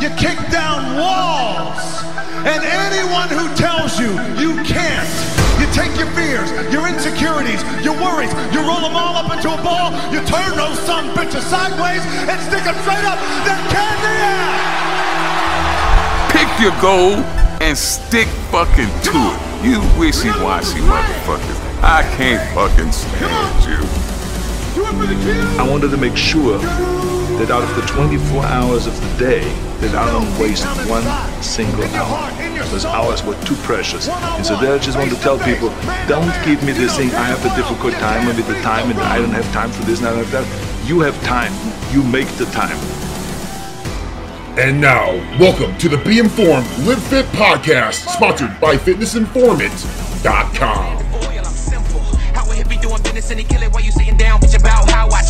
You kick down walls. And anyone who tells you you can't, you take your fears, your insecurities, your worries, you roll them all up into a ball, you turn those some bitches sideways and stick them straight up, then candy ass! Pick your goal and stick fucking to it. You wishy-washy motherfuckers. I can't fucking stand you. I wanted to make sure that out of the 24 hours of the day, that I don't waste one single hour. Those hours were too precious. And so there I just want to tell people, don't give me this thing, I have a difficult time with the time and I don't have time for this and I don't have that. You have time. You make the time. And now, welcome to the Be Informed Live Fit podcast, sponsored by FitnessInformant.com.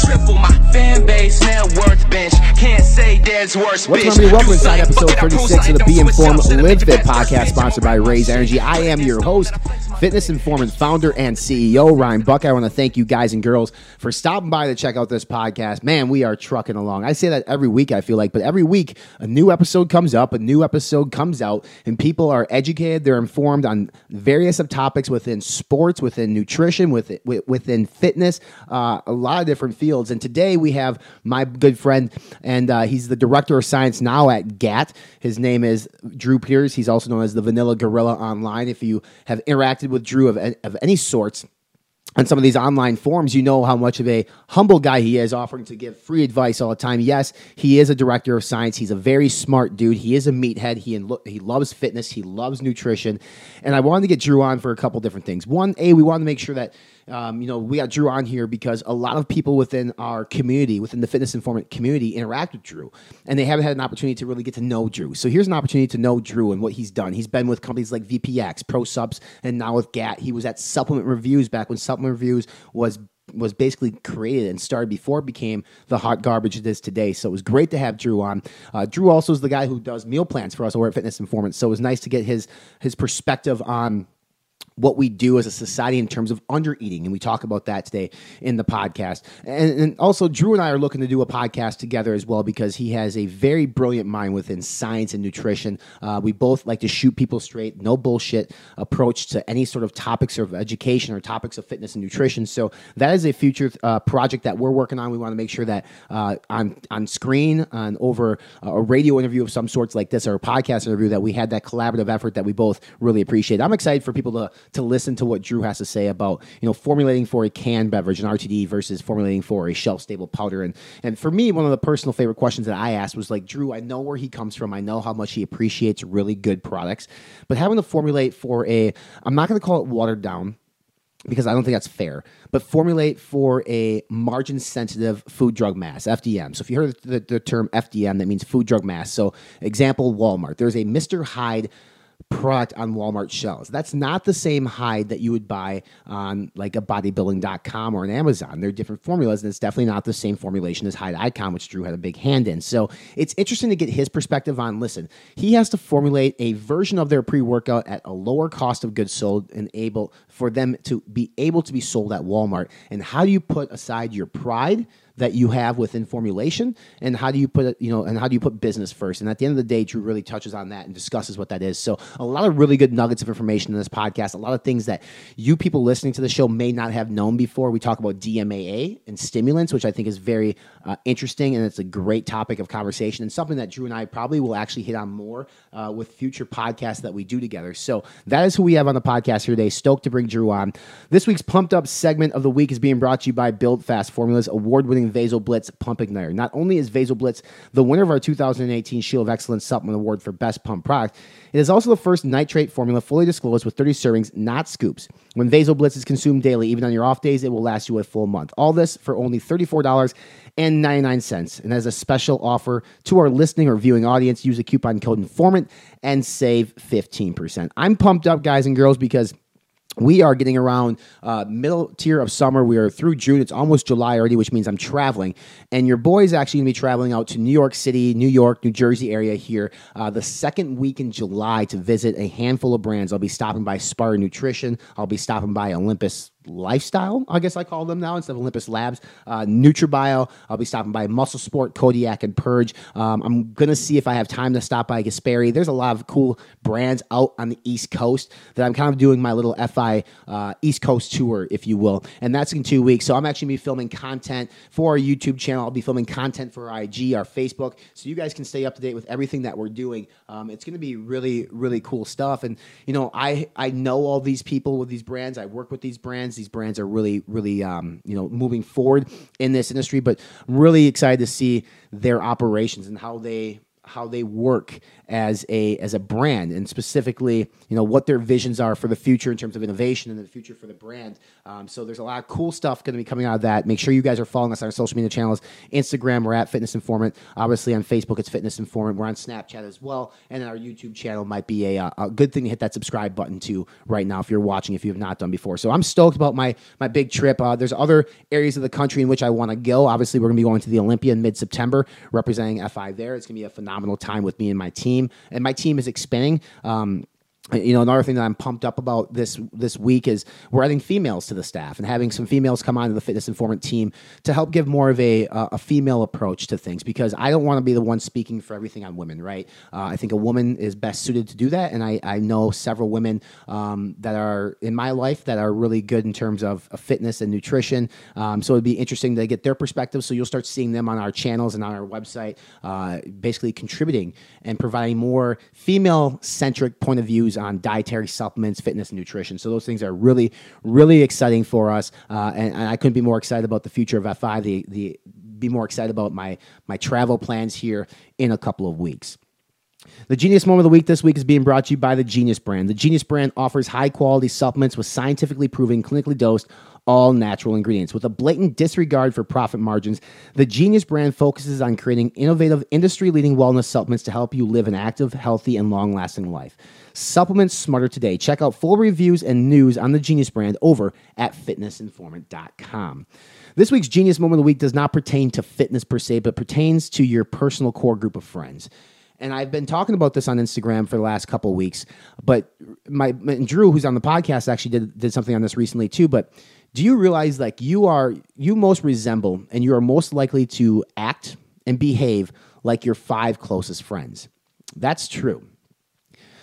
triple my fan base, net worth bench. Can't say there's worse, What's going on, welcome Do inside episode fuck it, I 36 of the Be Informed Live Fit podcast, sponsored by Raze Energy. I am your host, Fitness Informant, founder, and CEO, Ryan Buck. I want to thank you guys and girls for stopping by to check out this podcast. Man, we are trucking along. I say that every week, I feel like, but every week a new episode comes up, a new episode comes out, and people are educated, they're informed on various of topics within sports, within nutrition, within, within fitness, uh, a lot of different fields. And today we have my good friend, and uh, he's the director of science now at GAT. His name is Drew Peters. He's also known as the Vanilla Gorilla online. If you have interacted with Drew of, of any sorts, on some of these online forums, you know how much of a humble guy he is, offering to give free advice all the time. Yes, he is a director of science. He's a very smart dude. He is a meathead. He he loves fitness. He loves nutrition. And I wanted to get Drew on for a couple different things. One, a we wanted to make sure that um, you know we got Drew on here because a lot of people within our community, within the fitness informant community, interact with Drew, and they haven't had an opportunity to really get to know Drew. So here's an opportunity to know Drew and what he's done. He's been with companies like VPX, ProSupps, and now with GAT. He was at Supplement Reviews back when Supplement Reviews was was basically created and started before it became the hot garbage it is today. So it was great to have Drew on. Uh, Drew also is the guy who does meal plans for us over at Fitness Informant. So it was nice to get his his perspective on what we do as a society in terms of under eating. And we talk about that today in the podcast. And, and, also, Drew and I are looking to do a podcast together as well because he has a very brilliant mind within science and nutrition. Uh, we both like to shoot people straight, no bullshit approach to any sort of topics of education or topics of fitness and nutrition. So that is a future uh, project that we're working on. We want to make sure that uh, on, on screen, on over a radio interview of some sorts like this or a podcast interview, that we had that collaborative effort that we both really appreciate. I'm excited for people to to listen to what Drew has to say about you know formulating for a canned beverage, an RTD, versus formulating for a shelf stable powder. And and for me, one of the personal favorite questions that I asked was like, Drew, I know where he comes from. I know how much he appreciates really good products, but having to formulate for a, I'm not going to call it watered down because I don't think that's fair, but formulate for a margin sensitive food drug mass, FDM. So if you heard the, the, term FDM, that means food drug mass. So, example Walmart, there's a Mr. Hyde product on Walmart shelves. That's not the same Hyde that you would buy on like a bodybuilding.com or an Amazon. They're different formulas, and it's definitely not the same formulation as Hyde Icon, which Drew had a big hand in. So it's interesting to get his perspective on listen, he has to formulate a version of their pre-workout at a lower cost of goods sold and able for them to be able to be sold at Walmart. And how do you put aside your pride? That you have within formulation and how do you put it you know and how do you put business first? And at the end of the day drew really touches on that and discusses what that is. So a lot of really good nuggets of information in this podcast a lot of things that you people listening to the show may not have known before. We talk about dmaa and stimulants which i think is very uh, interesting and it's a great topic of conversation and something that drew and i probably will actually hit on more uh, with future podcasts that we do together. So that is who we have on the podcast here today stoked to bring drew on. This week's pumped up segment of the week is being brought to you by build fast formulas award-winning VasoBlitz Pump Igniter. Not only is VasoBlitz the winner of our 2018 Shield of Excellence Supplement Award for Best Pump Product, it is also the first nitrate formula fully disclosed with 30 servings, not scoops. When VasoBlitz is consumed daily, even on your off days, it will last you a full month. All this for only $34.99. And as a special offer to our listening or viewing audience, use the coupon code INFORMANT and save 15%. I'm pumped up, guys and girls, because we are getting around uh, middle tier of summer. We are through June. It's almost July already, which means I'm traveling. And your boy is actually going to be traveling out to New York City, New York, New Jersey area here uh, the second week in July to visit a handful of brands. I'll be stopping by Spartan Nutrition. I'll be stopping by Olympus Lifestyle, I guess I call them now instead of Olympus Labs. Uh, NutriBio, I'll be stopping by Muscle Sport, Kodiak, and Purge. Um, I'm going to see if I have time to stop by Gaspari. There's a lot of cool brands out on the East Coast that I'm kind of doing my little FI uh, East Coast tour, if you will. And that's in two weeks. So I'm actually going to be filming content for our YouTube channel. I'll be filming content for our IG, our Facebook, so you guys can stay up to date with everything that we're doing. Um, it's going to be really, really cool stuff. And, you know, I, I know all these people with these brands. I work with these brands. These brands are really, really, um, you know, moving forward in this industry. But I'm really excited to see their operations and how they how they work as a as a brand and specifically you know what their visions are for the future in terms of innovation and the future for the brand. Um, so there's a lot of cool stuff going to be coming out of that. Make sure you guys are following us on our social media channels. Instagram we're at fitness informant. Obviously on facebook it's fitness informant. We're on snapchat as well. And our youtube channel might be a, uh, a good thing to hit that subscribe button to right now if you're watching if you have not done before. So i'm stoked about my my big trip. Uh, there's other areas of the country in which i want to go. Obviously we're going to be going to the olympia in mid-september representing fi there. It's going to be a phenomenal time with me and my team and my team is expanding um, you know another thing that i'm pumped up about this this week is we're adding females to the staff and having some females come onto the fitness informant team to help give more of a uh, a female approach to things because i don't want to be the one speaking for everything on women right? Uh, i think a woman is best suited to do that and i, I know several women um, that are in my life that are really good in terms of, fitness and nutrition. Um, so it'd be interesting to get their perspective. So you'll start seeing them on our channels and on our website uh, basically contributing and providing more female centric point of views on dietary supplements, fitness, and nutrition. So those things are really, really exciting for us, uh, and, and, I couldn't be more excited about the future of FI. The the be more excited about my my travel plans here in a couple of weeks. The Genius Moment of the Week this week is being brought to you by the Genius brand. The Genius brand offers high quality supplements with scientifically proven, clinically dosed all natural ingredients. With a blatant disregard for profit margins, the Genius brand focuses on creating innovative, industry leading wellness supplements to help you live an active, healthy, and long lasting life. Supplements smarter today. Check out full reviews and news on the Genius brand over at fitnessinformant.com. This week's Genius Moment of the Week does not pertain to fitness per se, but pertains to your personal core group of friends and I've been talking about this on Instagram for the last couple weeks. But my Drew, who's on the podcast, actually did did something on this recently too. But do you realize like you are you most resemble and you are most likely to act and behave like your five closest friends? That's true.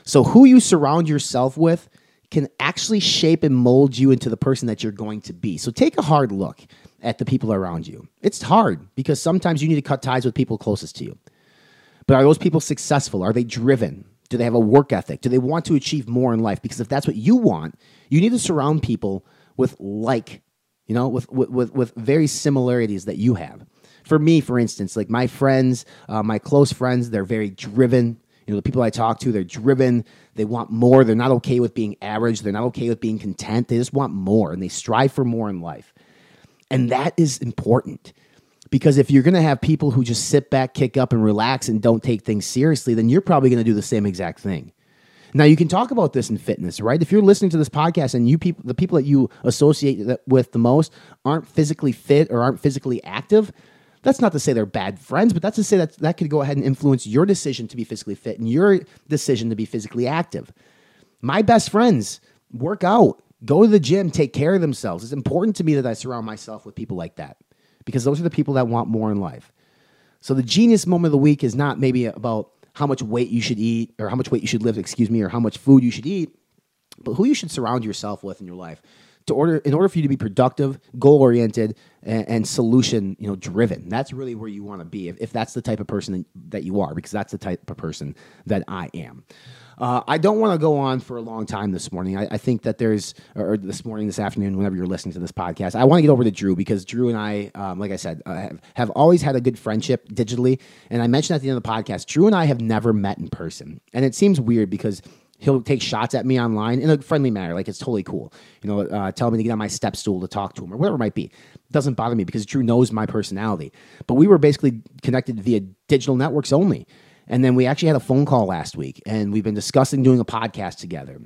So who you surround yourself with can actually shape and mold you into the person that you're going to be. So take a hard look at the people around you. It's hard because sometimes you need to cut ties with people closest to you. But are those people successful? Are they driven? Do they have a work ethic? Do they want to achieve more in life? Because if that's what you want, you need to surround people with like, you know, with with with, with very similarities that you have. For me, for instance, like my friends, uh, my close friends, they're very driven. You know, the people I talk to, they're driven. They want more. They're not okay with being average. They're not okay with being content. They just want more and they strive for more in life. And that is important because if you're going to have people who just sit back, kick up, and relax and don't take things seriously, then you're probably going to do the same exact thing. Now you can talk about this in fitness, right? If you're listening to this podcast and you people, the people that you associate with the most aren't physically fit or aren't physically active, that's not to say they're bad friends, but that's to say that that could go ahead and influence your decision to be physically fit and your decision to be physically active. My best friends work out, go to the gym, take care of themselves. It's important to me that I surround myself with people like that because those are the people that want more in life. So the genius moment of the week is not maybe about how much weight you should eat or how much weight you should lift, excuse me, or how much food you should eat, but who you should surround yourself with in your life to order in order for you to be productive, goal oriented, and, and, solution you know driven. That's really where you want to be if, if that's the type of person that, that you are, because that's the type of person that I am. Uh, I don't want to go on for a long time this morning. I, I, think that there's, or this morning, this afternoon, whenever you're listening to this podcast, I want to get over to Drew because Drew and I, um, like I said, uh, have, have always had a good friendship digitally. And I mentioned at the end of the podcast, Drew and I have never met in person. And it seems weird because he'll take shots at me online in a friendly manner. Like it's totally cool. You know, uh, tell me to get on my step stool to talk to him or whatever it might be. It doesn't bother me because Drew knows my personality. But we were basically connected via digital networks only. And then we actually had a phone call last week, and we've been discussing doing a podcast together.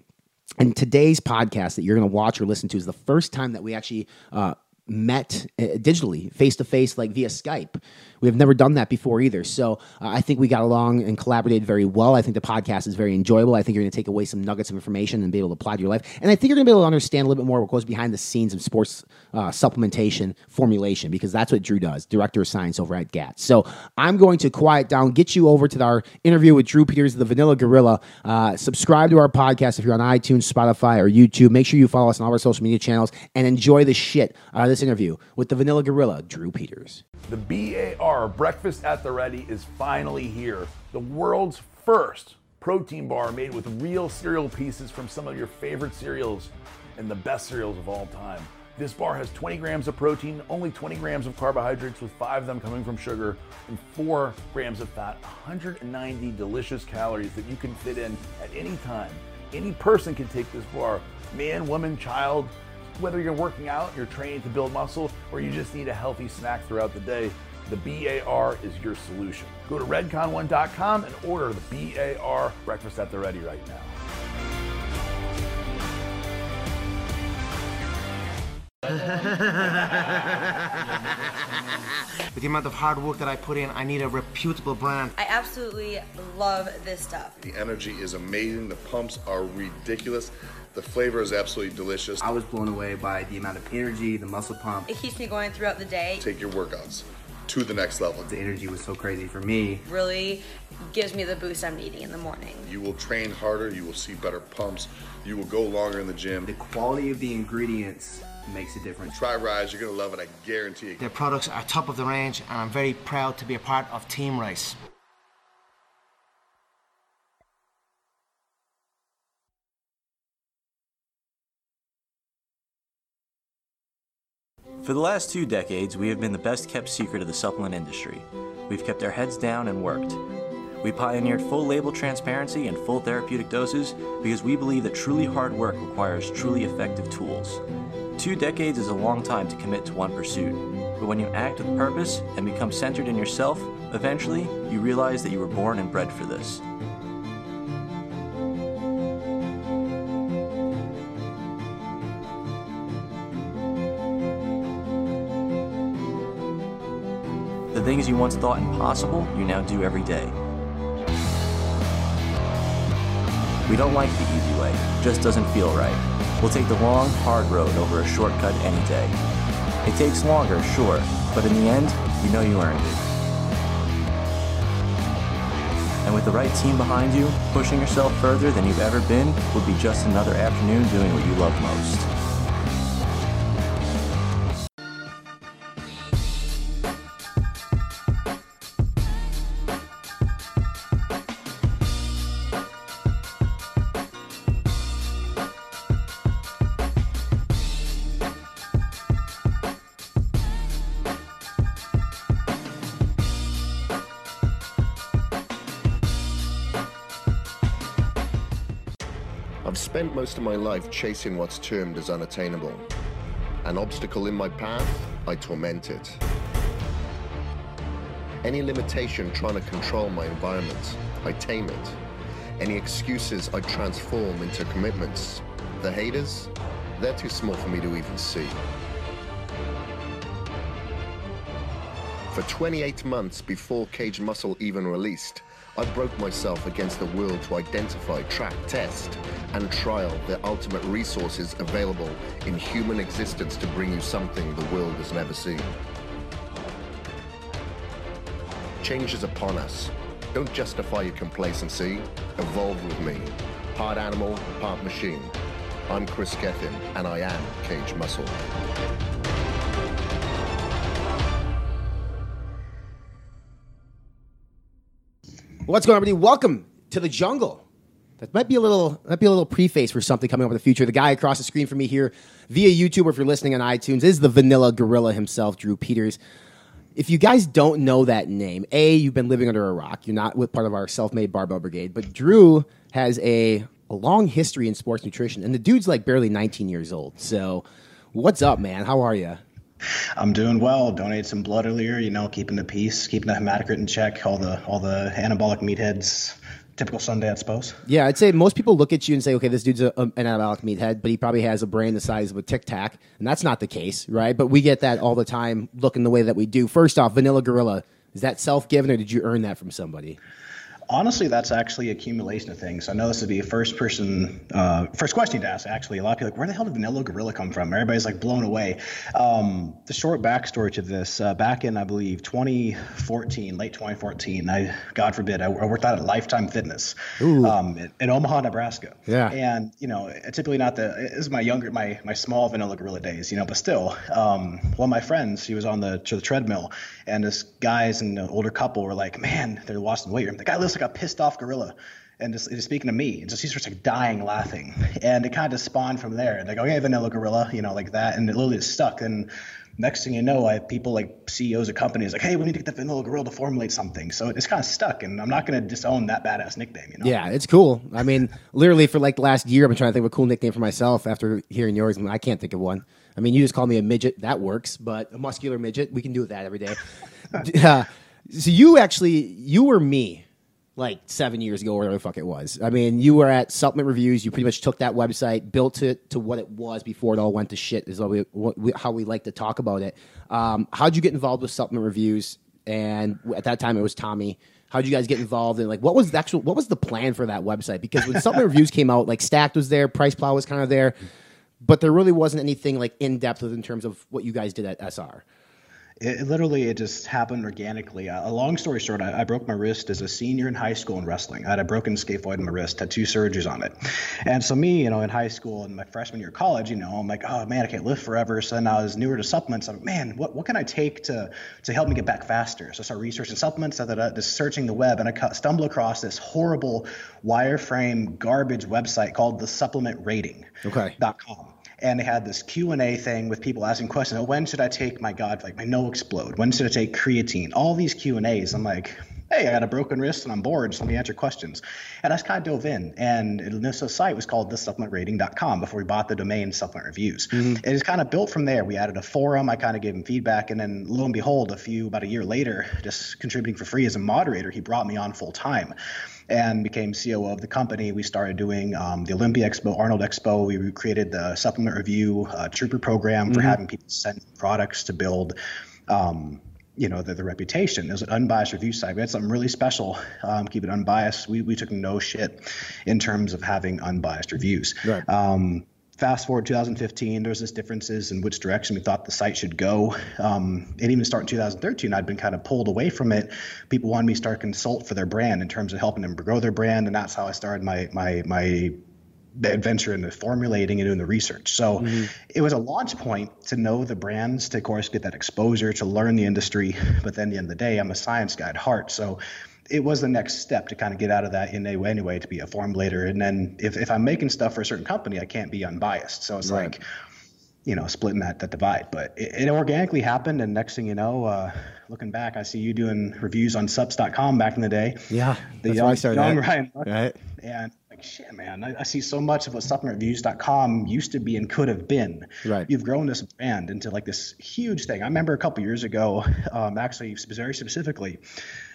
And today's podcast that you're going to watch or listen to is the first time that we actually uh, met uh, digitally, face to face, like via Skype. We have never done that before either. So uh, I think we got along and collaborated very well. I think the podcast is very enjoyable. I think you're going to take away some nuggets of information and be able to apply to your life. And I think you're going to be able to understand a little bit more what goes behind the scenes of sports uh, supplementation formulation because that's what Drew does, director of science over at GAT. So I'm going to quiet down, get you over to our interview with Drew Peters, the Vanilla Gorilla. Uh, subscribe to our podcast if you're on iTunes, Spotify, or YouTube. Make sure you follow us on all our social media channels and enjoy the shit out of this interview with the Vanilla Gorilla, Drew Peters. The BAR Breakfast at the Ready is finally here. The world's first protein bar made with real cereal pieces from some of your favorite cereals and the best cereals of all time. This bar has 20 grams of protein, only 20 grams of carbohydrates, with five of them coming from sugar, and four grams of fat, 190 delicious calories that you can fit in at any time. Any person can take this bar man, woman, child, whether you're working out, you're training to build muscle, or you just need a healthy snack throughout the day, the BAR is your solution. Go to redcon1.com and order the BAR Breakfast at the Ready right now. With the amount of hard work that I put in, I need a reputable brand. I absolutely love this stuff. The energy is amazing. The pumps are ridiculous. The flavor is absolutely delicious. I was blown away by the amount of energy, the muscle pump. It keeps me going throughout the day. Take your workouts to the next level. The energy was so crazy for me. Really gives me the boost I'm needing in the morning. You will train harder, you will see better pumps, you will go longer in the gym. The quality of the ingredients makes a difference. Try Rise, you're gonna love it, I guarantee it. Their products are top of the range, and I'm very proud to be a part of Team Rice. For the last two decades, we have been the best kept secret of the supplement industry. We've kept our heads down and worked. We pioneered full label transparency and full therapeutic doses because we believe that truly hard work requires truly effective tools. Two decades is a long time to commit to one pursuit, but when you act with purpose and become centered in yourself, eventually you realize that you were born and bred for this. You once thought impossible, you now do every day. We don't like the easy way, just doesn't feel right. We'll take the long, hard road over a shortcut any day. It takes longer, sure, but in the end, you know you earned it. And with the right team behind you, pushing yourself further than you've ever been would be just another afternoon doing what you love most. Most of my life chasing what's termed as unattainable. An obstacle in my path, I torment it. Any limitation trying to control my environment, I tame it. Any excuses, I transform into commitments. The haters, they're too small for me to even see. For 28 months before Kaged Muscle even released, I broke myself against the world to identify, track, test, and trial the ultimate resources available in human existence to bring you something the world has never seen. Change is upon us. Don't justify your complacency. Evolve with me. Part animal, part machine. I'm Kris Gethin, and I am Kaged Muscle. What's going on, everybody? Welcome to the jungle. That might be a little might be a little preface for something coming up in the future. The guy across the screen from me here via YouTube or if you're listening on iTunes is the vanilla gorilla himself, Drew Peters. If you guys don't know that name, A, you've been living under a rock. You're not with part of our self-made barbell brigade, but Drew has a, a long history in sports nutrition, and the dude's like barely 19 years old. So, what's up, man? How are you? I'm doing well. Donated some blood earlier. You know, keeping the peace, keeping the hematocrit in check. All the all the anabolic meatheads. Typical Sunday, I suppose. Yeah, I'd say most people look at you and say, okay, this dude's a, an anabolic meathead, but he probably has a brain the size of a tic tac, and that's not the case, right? But we get that all the time, looking the way that we do. First off, Vanilla Gorilla, Is that self given or did you earn that from somebody? Honestly, that's actually accumulation of things. I know this would be a first person, uh, first question to ask. Actually, a lot of people are like, where the hell did Vanilla Gorilla come from? Everybody's like blown away. Um, the short backstory to this, uh, back in I believe 2014, late 2014, I God forbid, I, I worked out at Lifetime Fitness um, in, in Omaha, Nebraska. Yeah. And you know, typically not the this is my younger, my my small Vanilla Gorilla days, you know, but still, um, one of my friends, he was on the to the treadmill, and this guys and an older couple were like, man, they're watching the weight room. The guy looks like a pissed off gorilla. And just, just speaking to me, and just he starts like dying laughing, and it kind of spawned from there. Go, "Yeah, vanilla gorilla," you know, like that, and it literally is stuck. And next thing you know, I have people like CEOs of companies like, "Hey, we need to get the vanilla gorilla to formulate something." So it's kind of stuck, and I'm not going to disown that badass nickname. You know? Yeah, it's cool. I mean, literally for like the last year, I've been trying to think of a cool nickname for myself after hearing yours, and I can't think of one. I mean, you just call me a midget, that works, but a muscular midget, we can do that every day. uh, so you actually, you were me like seven years ago, or whatever the fuck it was. I mean, you were at Supplement Reviews. You pretty much took that website, built it to what it was before it all went to shit. Is how we, what we, how we like to talk about it. Um, how'd you get involved with Supplement Reviews? And at that time, it was Tommy. How'd you guys get involved? And like, what was the actual, what was the plan for that website? Because when Supplement Reviews came out, like Stacked was there, Price Plow was kind of there, but there really wasn't anything like in depth in terms of what you guys did at SR. It, it literally, it just happened organically. Uh, a long story short, I, I, broke my wrist as a senior in high school in wrestling. I had a broken scaphoid in my wrist, had two surgeries on it. And so me, you know, in high school and my freshman year of college, you know, I'm like, oh man, I can't live forever. So then I was newer to supplements. I'm like, man, what, what can I take to, to help me get back faster? So I started researching supplements, I started just searching the web, and I stumbled across this horrible wireframe garbage website called the supplement rating. Okay. And they had this q&a thing with people asking questions oh, when should i take my god like my NO-Xplode? When should i take creatine? All these q and a's. I'm like hey i got a broken wrist and i'm bored. So let me answer questions. And i just kind of dove in. And this site was called thesupplementrating.com before we bought the domain supplement reviews. Mm-hmm. it is kind of built from there. We added a forum. I kind of gave him feedback. And then lo and behold a few about a year later just contributing for free as a moderator he brought me on full time and became COO of the company. We started doing um, the Olympia Expo, Arnold Expo. We created the supplement review uh, trooper program for mm-hmm. having people send products to build. Um, you know the, the reputation. There's an unbiased review site. We had something really special. Um, keep it unbiased. We, we took no shit in terms of having unbiased reviews. Right. Fast forward 2015, there was this differences in which direction we thought the site should go. Um, and even start in 2013, I'd been kind of pulled away from it. People wanted me to start consult for their brand in terms of helping them grow their brand, and that's how I started my my my adventure in the formulating and doing the research. So mm-hmm. it was a launch point to know the brands, to of course get that exposure, to learn the industry. But then at the end of the day, I'm a science guy at heart, so it was the next step to kind of get out of that in a way anyway to be a formulator. And then if, if I'm making stuff for a certain company, I can't be unbiased. So it's right. like, you know, splitting that, that divide. But it, it, organically happened. And next thing you know, uh, looking back, I see you doing reviews on subs.com back in the day. Yeah. The that's young, I started young that. Ryan. Right. And like, shit, man, I, I, see so much of what supplementreviews.com used to be and could have been. Right. You've grown this brand into like this huge thing. I remember a couple years ago, um, actually, very specifically,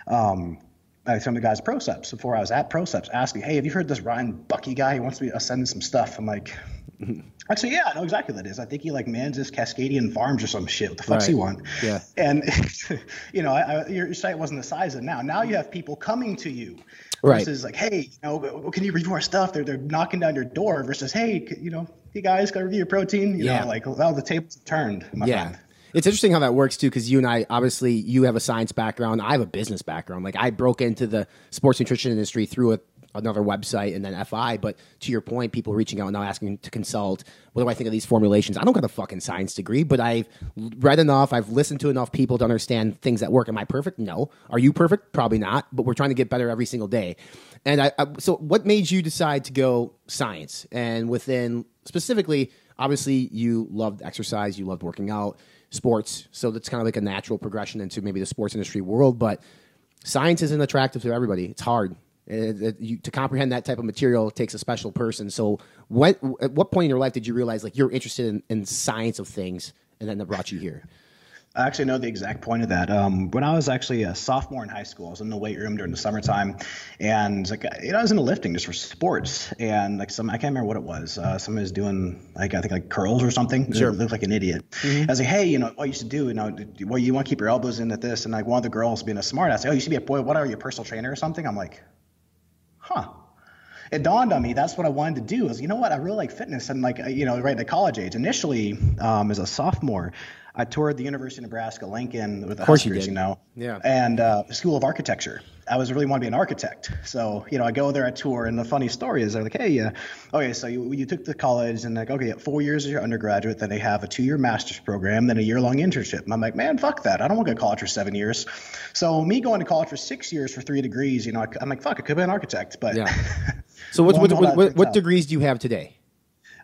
um, uh, some of the guys ProSupps before I was at ProSupps asked me, "Hey, have you heard this Ryan Bucky guy? He wants me to send him some stuff." I'm like, "Actually, yeah, I know exactly what that is. I think he like manages Cascadian Farms or some shit. What the fuck's right. he want?" Yeah. And you know, I, I, your site wasn't the size of now. Now you have people coming to you right. versus like, "Hey, you know, can you review our stuff?" They're they're knocking down your door versus, "Hey, you know, you guys got to review your protein." You yeah. know, like well, the tables have turned. yeah. Friend. It's interesting how that works too, because you and I obviously you have a science background. I have a business background. Like I broke into the sports nutrition industry through a, another website and then FI. But to your point, people reaching out now asking to consult. What do I think of these formulations? I don't got a fucking science degree, but I've read enough. I've listened to enough people to understand things that work. Am I perfect? No. Are you perfect? Probably not. But we're trying to get better every single day. And I, I so what made you decide to go science? And within specifically, obviously, you loved exercise, you loved working out sports. So that's kind of like a natural progression into maybe the sports industry world. But science isn't attractive to everybody. It's hard. It, it, you, to comprehend that type of material takes a special person. So, what at what point in your life did you realize like you're interested in, in science of things, and then that brought you here? I actually know the exact point of that. Um, when I was actually a sophomore in high school, I was in the weight room during the summertime, and like you know, I was into lifting just for sports, and like some I can't remember what it was. Uh, somebody was doing like I think like curls or something. Sure. It looked like an idiot. I was like, hey, you know, what you should do, you know, well, you want to keep your elbows in at this, and like one of the girls being a smart ass, oh, you should be a boy. What are you, a personal trainer or something? I'm like, huh it dawned on me that's what I wanted to do. Is you know what I really like fitness and like uh, you know right at college age. Initially, um, as a sophomore, I toured the University of Nebraska Lincoln with the Of course you Huskers, did. you know, Yeah. and uh, School of Architecture. I was really want to be an architect, so you know I go there, I tour, and the funny story is they're like, hey, uh, okay, so you, you took the college and like okay, four years as your undergraduate, then they have a two-year master's program, then a year-long internship. And I'm like, man, fuck that, I don't want to go to college for seven years. So me going to college for six years for three degrees, you know, I, I'm like, fuck, I could be an architect, but Yeah. So what, what, what, what, what degrees do you have today?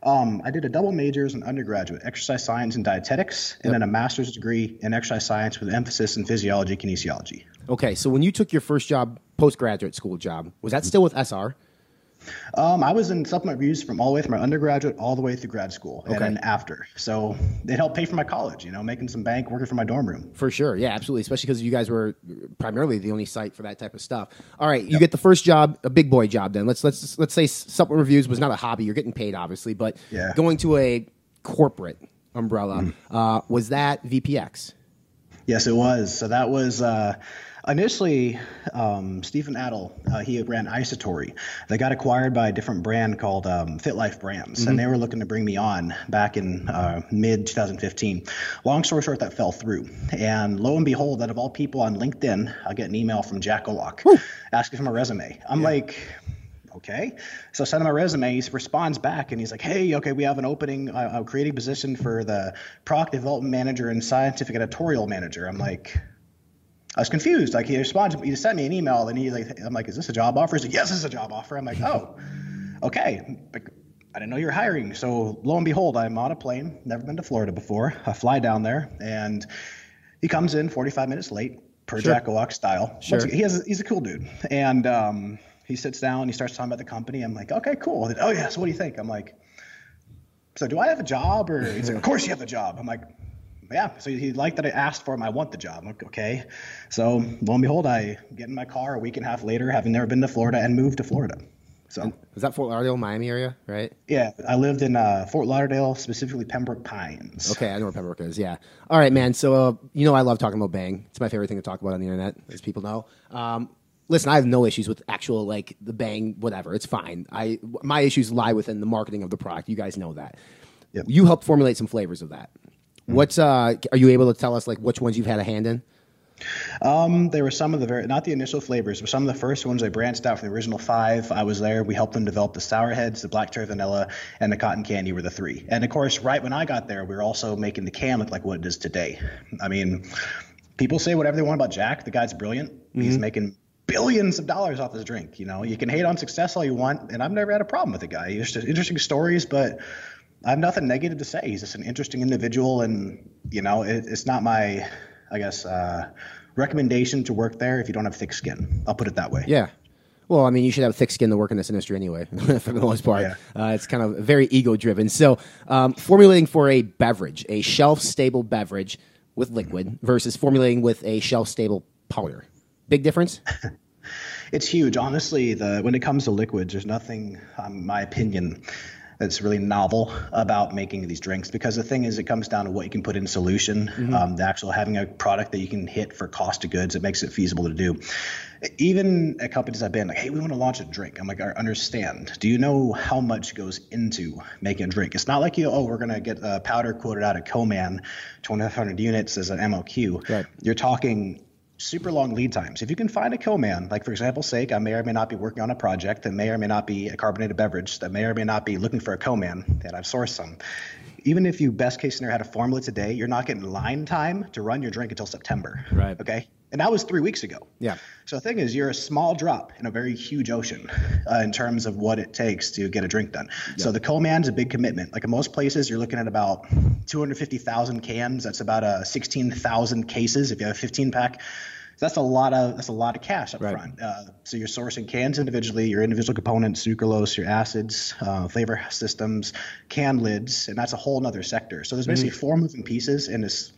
Um, I did a double major as an undergraduate, exercise science and dietetics, and then a master's degree in exercise science with emphasis in physiology, kinesiology. Okay, so when you took your first job, postgraduate school job, was that still with SR? Um, I was in supplement reviews from all the way from my undergraduate all the way through grad school and Okay. then after. So it helped pay for my college, you know, making some bank, working for my dorm room. For sure, yeah, absolutely. Especially because you guys were primarily the only site for that type of stuff. All right, you get the first job, a big boy job. Then let's let's let's say supplement reviews was not a hobby. You're getting paid, obviously, but Yeah. going to a corporate umbrella Mm. uh, was that VPX? Yes, it was. So that was uh, initially um, Stephen Adele. Uh, he ran iSatori. They got acquired by a different brand called um, Fit Life Brands, Mhm. and they were looking to bring me on back in uh, mid 2015. Long story short, that fell through. And lo and behold, out of all people on LinkedIn, I get an email from Jack Owoc asking for my resume. I'm like. Okay. So I send him a resume. He responds back and he's like, hey, okay, we have an opening, uh, a creative position for the product development manager and scientific editorial manager. I'm like, I was confused. Like he responded, he sent me an email and he's like, I'm like, is this a job offer? He's like, yes, this is a job offer. I'm like, oh, okay. Like, I didn't know you were hiring. So lo and behold, I'm on a plane, never been to Florida before. I fly down there and he comes in 45 minutes late, per Sure. Jack Owoc style. Sure. He has, he's a cool dude. And um, he sits down, he starts talking about the company. I'm like, okay, cool. And, oh, yeah, so what do you think? I'm like, so do I have a job? Or he's like, of course you have a job. I'm like, yeah. So he liked that I asked for him. I want the job. Okay. So lo and behold, I get in my car a week and a half later, having never been to Florida, and moved to Florida. So Was that Fort Lauderdale, Miami area, right? yeah, I lived in uh, Fort Lauderdale, specifically Pembroke Pines. Okay, I know where Pembroke is. Yeah. All right, man. So uh, you know I love talking about Bang. It's my favorite thing to talk about on the internet, as people know. Um, listen, I have no issues with actual like the Bang, whatever. It's fine. I my issues lie within the marketing of the product. You guys know that. You helped formulate some flavors of that. What's uh? Are you able to tell us like which ones you've had a hand in? Um, there were some of the very not the initial flavors, but some of the first ones. They branched out from the original five. I was there. We helped them develop the sour heads, the black cherry vanilla, and the cotton candy were the three. And of course, right when I got there, we were also making the can look like what it is today. I mean, people say whatever they want about Jack. The guy's brilliant. He's Mhm. making billions of dollars off his drink. You know, you can hate on success all you want, and I've never had a problem with the guy. He's just interesting stories, but I have nothing negative to say. He's just an interesting individual, and you know, it, it's not my, I guess, uh, recommendation to work there if you don't have thick skin. I'll put it that way. Yeah. Well, I mean, you should have thick skin to work in this industry anyway, for the most part. Uh, it's kind of very ego driven. So, um, formulating for a beverage, a shelf stable beverage with liquid versus formulating with a shelf stable powder. Big difference? It's huge, honestly. The when it comes to liquids, there's nothing, um, my opinion, that's really novel about making these drinks. Because the thing is, it comes down to what you can put in solution. Mhm. Um, the actual having a product that you can hit for cost of goods, it makes it feasible to do. Even at companies I've been like, hey, we want to launch a drink. I'm like, I understand. Do you know how much goes into making a drink? It's not like you, oh, we're gonna get a powder quoted out of co-man, 2,500 units as an MLQ. Right. You're talking super long lead times. If you can find a co-man, like for example's sake, I may or may not be working on a project that may or may not be a carbonated beverage, that may or may not be looking for a co-man, and I've sourced some. Even if you best case scenario had a formula today, you're not getting line time to run your drink until September. Right. Okay. And that was three weeks ago. Yeah. So the thing is, you're a small drop in a very huge ocean uh, in terms of what it takes to get a drink done. So the co-man's a big commitment. Like in most places, you're looking at about 250,000 cans. That's about uh, 16,000 cases if you have a 15 pack. So that's a lot of that's a lot of cash up front. Uh, so you're sourcing cans individually, your individual components, sucralose, your acids, uh, flavor systems, can lids, and that's a whole other sector. So there's basically Mhm. four moving pieces in this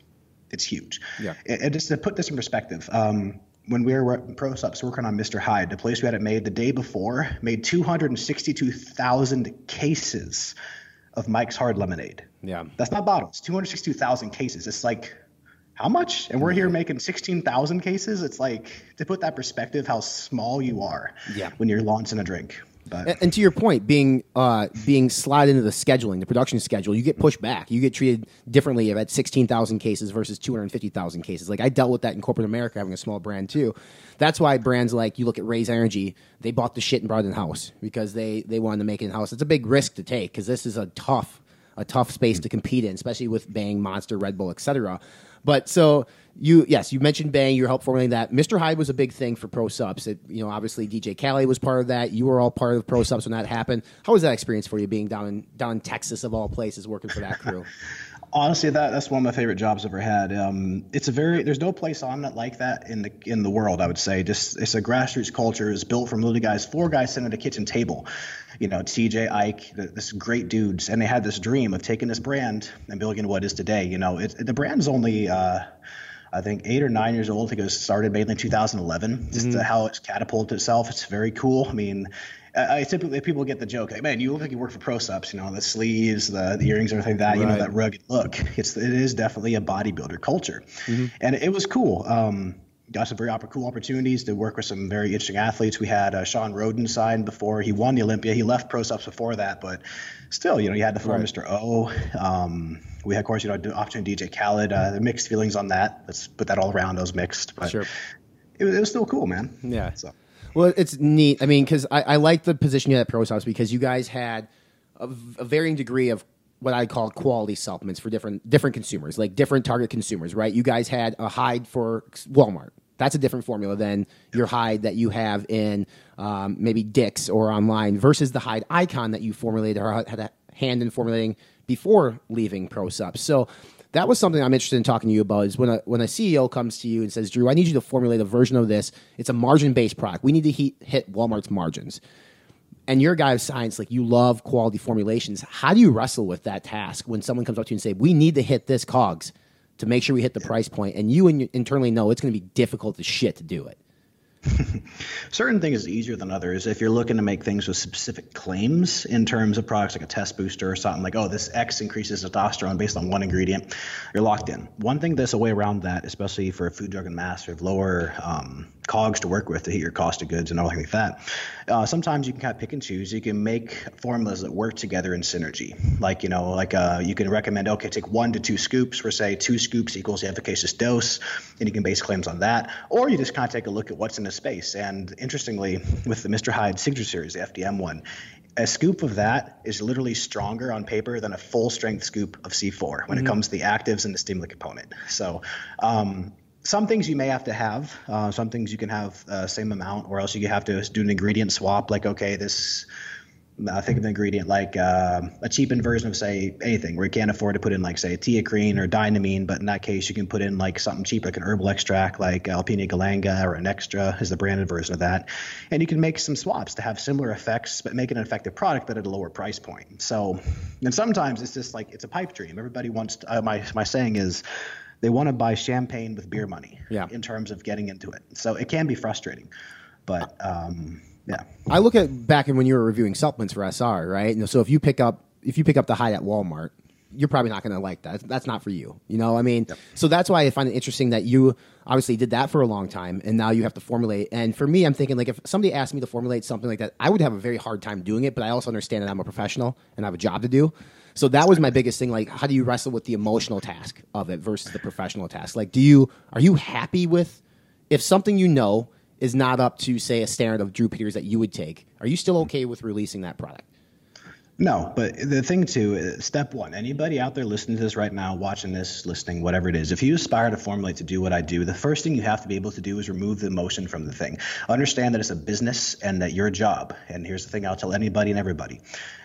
it's huge. Yeah. And, just to put this in perspective, um, when we were at ProSupps working on Mr. Hyde, the place we had it made the day before made 262,000 cases of Mike's Hard Lemonade. Yeah. That's not bottles. 262,000 cases. It's like how much? And we're here making 16,000 cases. It's like to put that perspective, how small you are Yeah. when you're launching a drink. And, and to your point, being uh, being slid into the scheduling, the production schedule, you get pushed back. You get treated differently at sixteen thousand cases versus two hundred fifty thousand cases. Like I dealt with that in corporate America, having a small brand too. That's why brands like you look at Raze Energy, they bought the shit and brought it in house because they they wanted to make it in house. It's a big risk to take because this is a tough a tough space to compete in, especially with Bang, Monster, Red Bull, etc. But so you, yes, you mentioned Bang. You helped formulating that. Mr. Hyde was a big thing for ProSupps. It, you know, obviously DJ Khaled was part of that. You were all part of ProSupps when that happened. How was that experience for you, being down in down in Texas of all places, working for that crew? honestly, that that's one of my favorite jobs I've ever had. Um, it's a very there's no place on it like that in the in the world. I would say just it's a grassroots culture. It's built from little guys, four guys sitting at a kitchen table. You know, TJ Ike, th- this great dudes, and they had this dream of taking this brand and building what it is today. You know, it, the brand's only. Uh, I think eight or nine years old. I think it was started mainly in 2011. Just Mm-hmm. how it's catapulted itself. It's very cool. I mean, I typically people get the joke, like, man, you look like you work for ProSupps. You know, the sleeves, the, the earrings, everything like that. You know, that rugged look. It's it is definitely a bodybuilder culture, Mm-hmm. and it was cool. Um, got some very cool opportunities to work with some very interesting athletes. We had uh, Shawn Rhoden signed before he won the Olympia. He left ProSupps before that, but still, you know, you had the former Right. Mr. O. Um, we had, of course, you know, opportunity DJ Khaled. Uh, mixed feelings on that. Let's put that all around. Those mixed, but Sure. it, was, it was still cool, man. Yeah. So. Well, it's neat. I mean, because I, I like the position you had at ProSupps because you guys had a, varying degree of what I call quality supplements for different different consumers, like different target consumers, right? You guys had a hide for Walmart. That's a different formula than your hide that you have in um, maybe Dick's or online versus the Hyde icon that you formulated or had a hand in formulating before leaving ProSupps. So that was something I'm interested in talking to you about. Is when a when a CEO comes to you and says, "Drew, I need you to formulate a version of this. It's a margin based product. We need to hit Walmart's margins." And you're a guy of science, like you love quality formulations. How do you wrestle with that task when someone comes up to you and say, "We need to hit this cogs to make sure we hit the price point," and you internally know it's going to be difficult as shit to do it. certain things is easier than others. If you're looking to make things with specific claims in terms of products like a test booster or something like, oh, this X increases testosterone based on one ingredient, you're locked in. One thing that's a way around that, especially for a food, drug, and mass, of lower um, cogs to work with to hit your cost of goods and everything like that. Uh, sometimes you can kind of pick and choose. You can make formulas that work together in synergy. Like, you know, like uh, you can recommend, okay, take one to two scoops for, say, two scoops equals the efficacious dose, and you can base claims on that. Or you just kind of take a look at what's in the space. And interestingly, with the Mr. Hyde Signature Series, the FDM one, a scoop of that is literally stronger on paper than a full strength scoop of C4 when Mhm. it comes to the actives and the stimulant component. So, um, some things you may have to have. Uh, some things you can have uh, same amount, or else you have to do an ingredient swap. Like, okay, this. I think of an ingredient like uh, a cheapened version of say anything where you can't afford to put in like say teacrine or dynamine, but in that case you can put in like something cheap like an herbal extract like Alpinia galanga or Enxtra is the branded version of that, and you can make some swaps to have similar effects but make it an effective product but at a lower price point. So, and sometimes it's just like it's a pipe dream. Everybody wants to, uh, my my saying is they want to buy champagne with beer money Yeah. in terms of getting into it. So it can be frustrating, but um, yeah. I look at back in when you were reviewing supplements for SR, right? And so if you pick up if you pick up the high at Walmart, you're probably not going to like that. That's not for you. You know, I mean, so that's why I find it interesting that you obviously did that for a long time, and now you have to formulate. And for me, I'm thinking like if somebody asked me to formulate something like that, I would have a very hard time doing it. But I also understand that I'm a professional and I have a job to do. So that was my biggest thing. Like, how do you wrestle with the emotional task of it versus the professional task? Like, do you are you happy with if something you know is not up to say a standard of Drew Peters that you would take? Are you still okay with releasing that product? No, but the thing too, uh, step one, anybody out there listening to this right now, watching this, listening, whatever it is, if you aspire to formulate to do what I do, the first thing you have to be able to do is remove the emotion from the thing. Understand that it's a business and that your job, and here's the thing I'll tell anybody and everybody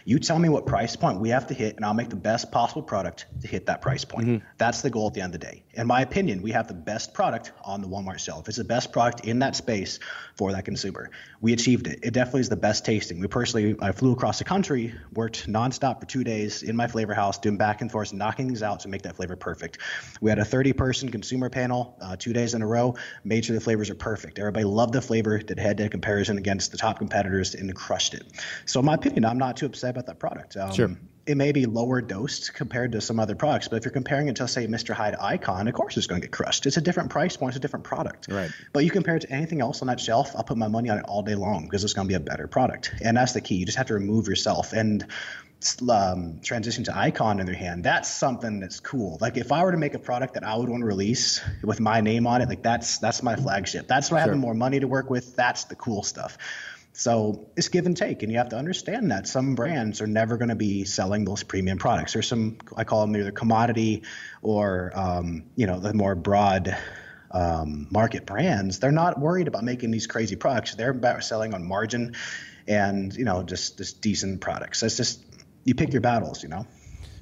You tell me what price point we have to hit, and I'll make the best possible product to hit that price point. Mm-hmm. That's the goal at the end of the day. In my opinion, we have the best product on the Walmart shelf. It's the best product in that space for that consumer. We achieved it. It definitely is the best tasting. We personally, I flew across the country, worked nonstop for two days in my flavor house, doing back and forth, knocking these out to make that flavor perfect. We had a 30 person consumer panel uh, two days in a row, made sure the flavors are perfect. Everybody loved the flavor, did head to head comparison against the top competitors, and crushed it. So, in my opinion, I'm not too upset about that product. Um, Sure. It may be lower dosed compared to some other products, but if you're comparing it to, say, Mr. Hyde Icon, of course it's going to get crushed. It's a different price point, it's a different product. Right. But you compare it to anything else on that shelf, I'll put my money on it all day long because it's going to be a better product. And that's the key. You just have to remove yourself and um, transition to Icon in their hand. That's something that's cool. Like if I were to make a product that I would want to release with my name on it, like that's that's my flagship. That's what I Sure. have more money to work with. That's the cool stuff. So it's give and take, and you have to understand that some brands are never going to be selling those premium products. There's some I call them either commodity or um, you know the more broad um, market brands. They're not worried about making these crazy products. They're about selling on margin and you know just just decent products. It's just you pick your battles, you know.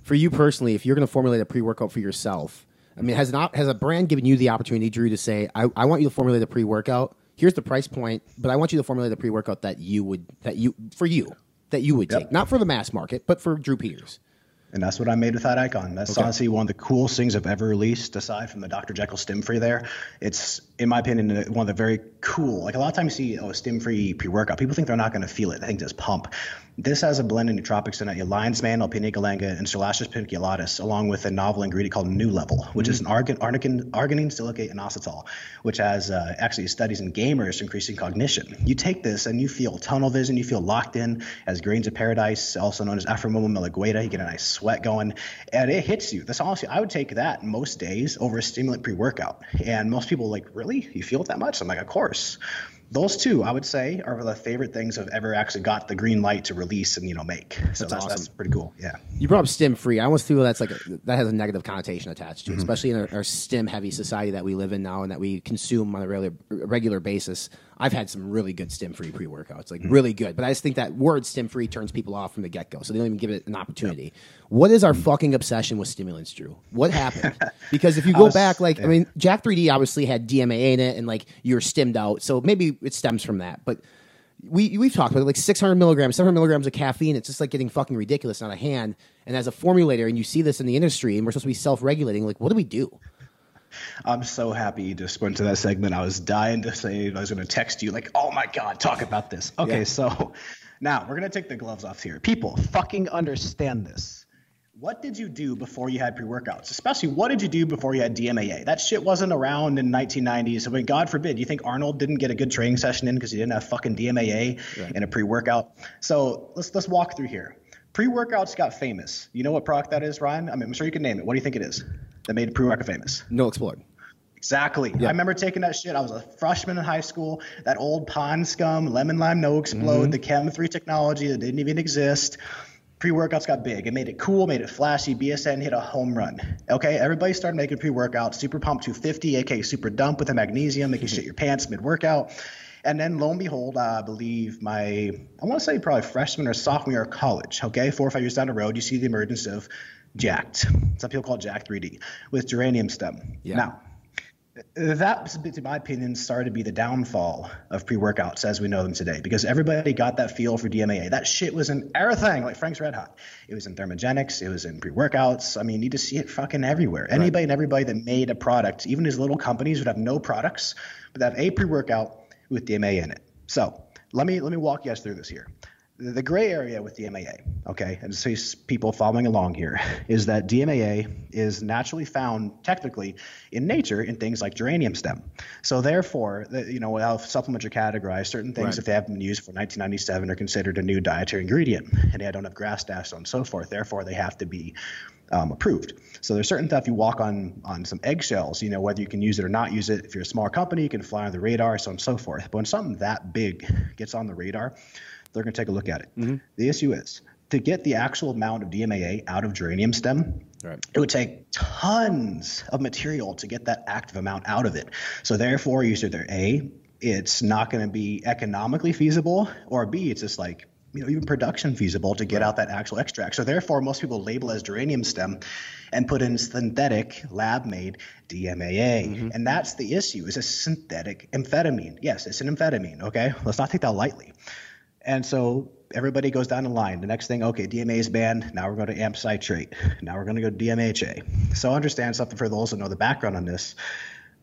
For you personally, if you're going to formulate a pre workout for yourself, I mean, has not has a brand given you the opportunity, Drew, to say, I, I want you to formulate a pre workout. Here's the price point, but I want you to formulate a pre workout that you would that you for you that you would take, not for the mass market, but for Drew Peters. And that's what I made with that icon. That's Okay. honestly one of the coolest things I've ever released, aside from the Dr. Jekyll stem free there. It's, in my opinion, one of the very cool. Like a lot of times you see, oh, stem free pre workout. People think they're not going to feel it. They think just pump. This has a blend of nootropics in it, lion's mane, alpinia galanga, and Celastrus paniculatus, along with a novel ingredient called New Level, which is an argan, argan, arginine, silicate, and inositol, which has uh, actually studies in gamers increasing cognition. You take this and you feel tunnel vision, you feel locked in as grains of paradise, also known as Aframomum melegueta. You get a nice sweat going, and it hits you. That's honestly, I would take that most days over a stimulant pre-workout. And most people are like, really? You feel it that much? I'm like, of course. Those two, I would say, are the favorite things I've ever actually got the green light to release and you know make. So That's that's, that's, awesome. pretty cool. Yeah. You brought up STEM free. I almost feel that's like a, that has a negative connotation attached to it, Mhm. especially in our, our stim heavy society that we live in now and that we consume on a regular regular basis. I've had some really good stim free mm-hmm. pre workouts, like mm-hmm. really good. But I just think that word stim free turns people off from the get go, so they don't even give it an opportunity. What is our mm-hmm. fucking obsession with stimulants, Drew? What happened? because if you go was- back, like I mean, Jack 3D obviously had DMA in it, and like you're stimmed out, so maybe it stems from that, but we we've talked about it, like 600 milligrams, 700 milligrams of caffeine. It's just like getting fucking ridiculous out of hand. And as a formulator, and you see this in the industry, and we're supposed to be self-regulating. Like, what do we do? I'm so happy you just went to that segment. I was dying to say I was going to text you like, "Oh my god, talk about this." Okay, Yeah. so now we're going to take the gloves off here. People, fucking understand this. What did you do before you had pre-workouts? Especially, what did you do before you had DMAA? That shit wasn't around in 1990s. I mean, God forbid, you think Arnold didn't get a good training session in because he didn't have fucking DMAA and a pre-workout? So let's let's walk through here. Pre-workouts got famous. You know what product that is, Ryan? I mean, I'm sure you can name it. What do you think it is that made pre-workout famous? NO-Xplode. Exactly. I remember taking that shit. I was a freshman in high school. That old pond scum, lemon lime NO-Xplode, Mhm. the Chem 3 technology that didn't even exist. Pre workouts got big. It made it cool, made it flashy. BSN hit a home run. Okay, everybody started making pre workouts. Super Pump 250, aka Super Dump with the magnesium, making shit your pants mid workout. And then lo and behold, I believe my, I want to say probably freshman or sophomore year of college, okay, four or five years down the road, you see the emergence of Jacked. Some people call it Jack 3D with geranium stem. Yeah. Now, that, in my opinion, started to be the downfall of pre-workouts as we know them today because everybody got that feel for DMAA. That shit was in everything, like Frank's Red Hot. It was in thermogenics. It was in pre-workouts. I mean, you just see it fucking everywhere. Anybody and everybody that made a product, even these little companies would have no products, but they have a pre-workout with DMAA in it. So let me let me walk you guys through this here. The gray area with DMAA, okay, and so people following along here, is that DMAA is naturally found technically in nature in things like geranium stem. So therefore, the, you know, how supplements are categorized, certain things Right. if they haven't been used for 1997 are considered a new dietary ingredient, and they don't have grass so on and so forth. Therefore, they have to be um, approved. So there's certain stuff you walk on on some eggshells, you know, whether you can use it or not use it. If you're a small company, you can fly on the radar, so on and so forth. But when something that big gets on the radar, they're going to take a look at it. The issue is to get the actual amount of DMAA out of geranium stem, Right. it would take tons of material to get that active amount out of it. So therefore, either A, it's not going to be economically feasible, or B, it's just like you know, even production feasible to get out that actual extract. So therefore, most people label as geranium stem and put in synthetic lab-made DMAA, Mm-hmm. and that's the issue. Is a synthetic amphetamine. Yes, it's an amphetamine. Okay, let's not take that lightly. And so everybody goes down the line. The next thing, okay, DMA is banned. Now we're going to amp citrate. Now we're going to go to DMHA. So understand something for those that know the background on this.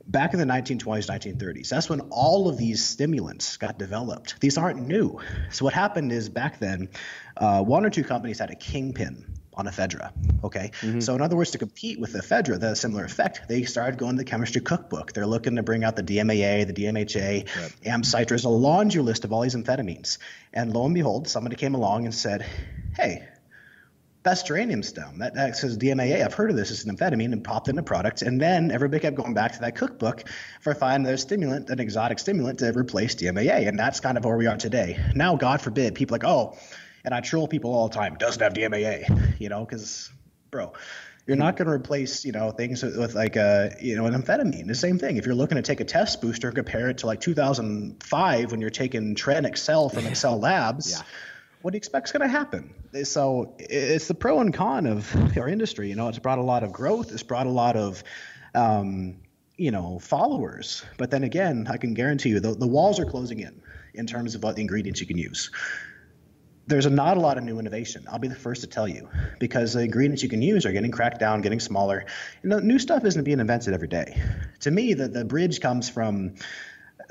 Back in the 1920s, 1930s, that's when all of these stimulants got developed. These aren't new. So what happened is back then, uh, one or two companies had a kingpin on ephedra. Okay, mm-hmm. so in other words, to compete with ephedra, the similar effect, they started going to the chemistry cookbook. They're looking to bring out the DMAA, the DMHA, amp citrate, a laundry list of all these amphetamines. And lo and behold, somebody came along and said, "Hey, that's geranium stem. That, that says DMAA. I've heard of this. It's an amphetamine and popped into products. And then everybody kept going back to that cookbook for finding their stimulant, an exotic stimulant to replace DMAA. And that's kind of where we are today. Now, God forbid, people like, oh, and I troll people all the time, doesn't have DMAA, you know, because, bro, you're not going to replace, you know, things with, with like a, you know, an amphetamine. The same thing. If you're looking to take a test booster and compare it to like 2005 when you're taking Tren Excel from Excel Labs, Yeah. what do you expect's going to happen? So it's the pro and con of our industry. You know, it's brought a lot of growth. It's brought a lot of, um, you know, followers. But then again, I can guarantee you the, the walls are closing in in terms of what the ingredients you can use. There's not a lot of new innovation. I'll be the first to tell you because the ingredients you can use are getting cracked down, getting smaller. And the new stuff isn't being invented every day. To me, the, the bridge comes from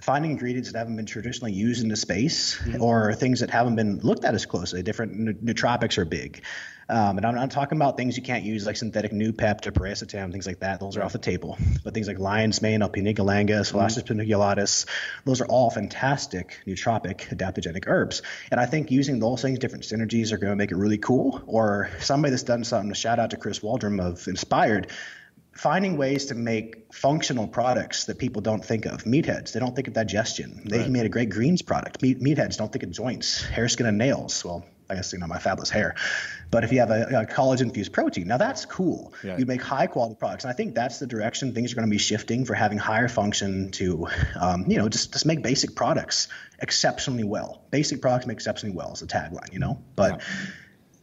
finding ingredients that haven't been traditionally used in the space or things that haven't been looked at as closely. Different nootropics are big. Um, and I'm not talking about things you can't use like synthetic Noopept or piracetam, things like that. Those are off the table. But things like lion's mane, alpinia galanga, Celastrus paniculatus, those are all fantastic nootropic adaptogenic herbs. And I think using those things, different synergies are going to make it really cool. Or somebody that's done something, a shout out to Chris Waldron of Inspired, finding ways to make functional products that people don't think of. Meatheads, they don't think of digestion. They made a great greens product. Meat, meatheads don't think of joints, hair, skin, and nails. Well, I guess you know my fabulous hair. But if you have a, a collagen infused protein, now that's cool. Yeah. You make high quality products, and I think that's the direction things are going to be shifting for having higher function to, um, you know, just just make basic products exceptionally well. Basic products make exceptionally well is the tagline, you know. But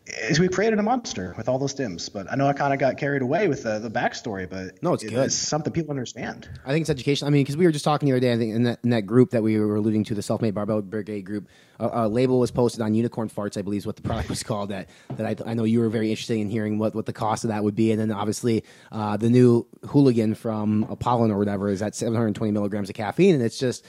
is we created a monster with all those stims. But I know I kind of got carried away with the, the backstory, but No, it's good. It's something people understand. I think it's education. I mean, because we were just talking the other day, I think in that, in that group that we were alluding to, the Self-Made Barbell Brigade group, a, a label was posted on Unicorn Farts, I believe is what the product was called. That that I, I know you were very interested in hearing what, what the cost of that would be, and then obviously uh, the new Hooligan from Apollon or whatever is at 720 milligrams of caffeine, and it's just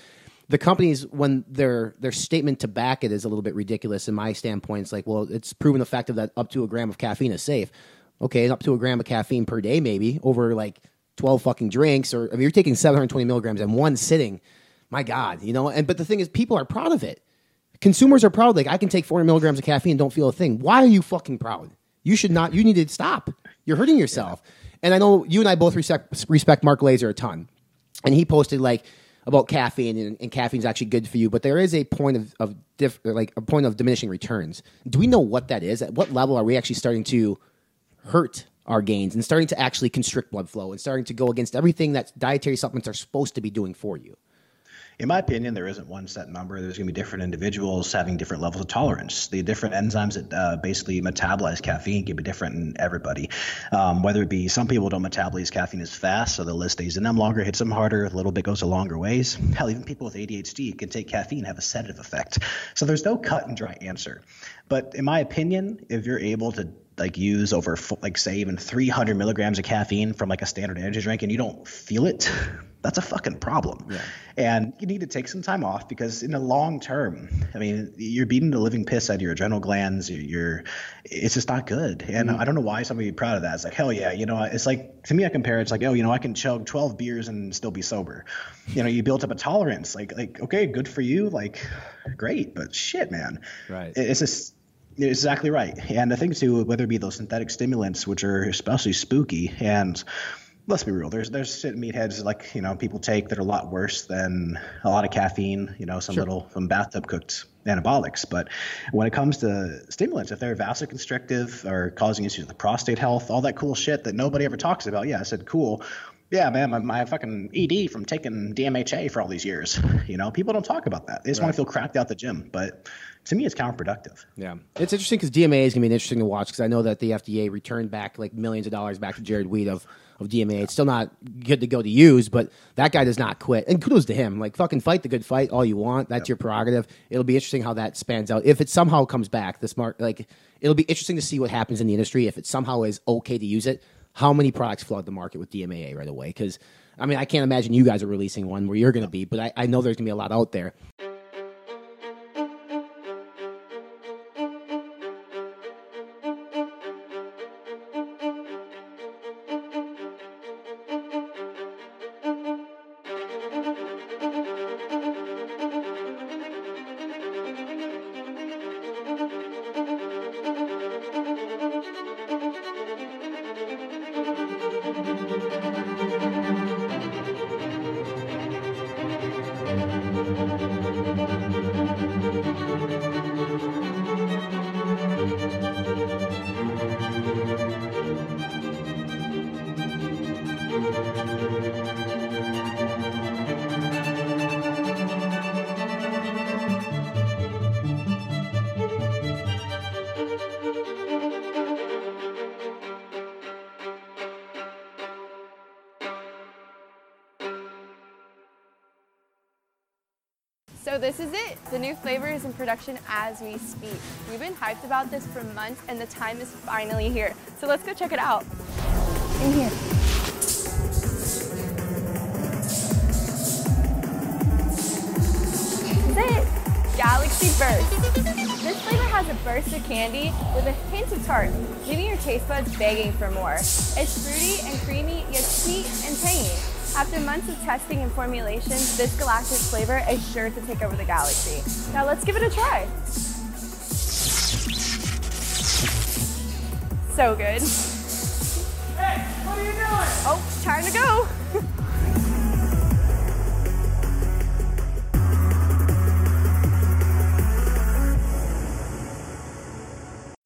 the companies when their their statement to back it is a little bit ridiculous in my standpoint. It's like, well, it's proven the effective that up to a gram of caffeine is safe. Okay, up to a gram of caffeine per day, maybe over like twelve fucking drinks, or if you're taking seven hundred twenty milligrams in one sitting, my God, you know. And but the thing is, people are proud of it. Consumers are proud. Like I can take four hundred milligrams of caffeine and don't feel a thing. Why are you fucking proud? You should not. You need to stop. You're hurting yourself. And I know you and I both respect respect Mark Laser a ton, and he posted like about caffeine and, and caffeine's actually good for you, but there is a point of, of diff, like a point of diminishing returns. Do we know what that is? At what level are we actually starting to hurt our gains and starting to actually constrict blood flow and starting to go against everything that dietary supplements are supposed to be doing for you? In my opinion, there isn't one set number. There's going to be different individuals having different levels of tolerance. The different enzymes that uh, basically metabolize caffeine can be different in everybody. Um, whether it be some people don't metabolize caffeine as fast, so the list stays in them longer, hits them harder, a little bit goes a longer ways. Hell, even people with ADHD can take caffeine, and have a sedative effect. So there's no cut and dry answer. But in my opinion, if you're able to like use over like say even 300 milligrams of caffeine from like a standard energy drink and you don't feel it that's a fucking problem. And you need to take some time off because in the long term i mean you're beating the living piss out of your adrenal glands. You're, it's just not good. And mm-hmm. i don't know why somebody would be proud of that. It's like hell yeah you know it's like to me i compare it, it's like oh you know i can chug 12 beers and still be sober. You know you built up a tolerance like like okay good for you like great but shit man. Right. It's just you're exactly right. And the thing too, whether it be those synthetic stimulants, which are especially spooky, and let's be real, there's there's shit meatheads like you know people take that are a lot worse than a lot of caffeine. You know, some little some bathtub cooked anabolics. But when it comes to stimulants, if they're vasoconstrictive or causing issues with the prostate health, all that cool shit that nobody ever talks about, yeah, I said cool. Yeah, man, my, my fucking ED from taking DMHA for all these years. You know, people don't talk about that. They just want to feel cracked out the gym. But to me, it's counterproductive. Yeah, it's interesting because DMA is going to be interesting to watch because I know that the FDA returned back like millions of dollars back to Jared Wheat of of DMA. It's still not good to go to use, but that guy does not quit. And kudos to him. Like fucking fight the good fight all you want. That's your prerogative. It'll be interesting how that spans out. If it somehow comes back, the smart like it'll be interesting to see what happens in the industry if it somehow is okay to use it. How many products flood the market with DMAA right away? Because I mean, I can't imagine you guys are releasing one where you're going to be, but I, I know there's going to be a lot out there. Flavor is in production as we speak. We've been hyped about this for months and the time is finally here. So let's go check it out. In here. Is it. Galaxy Burst. This flavor has a burst of candy with a hint of tart, leaving your taste buds begging for more. It's fruity and creamy, yet sweet and tangy. After months of testing and formulation, this galactic flavor is sure to take over the galaxy. Now let's give it a try. So good. Hey, what are you doing? Oh, time to go.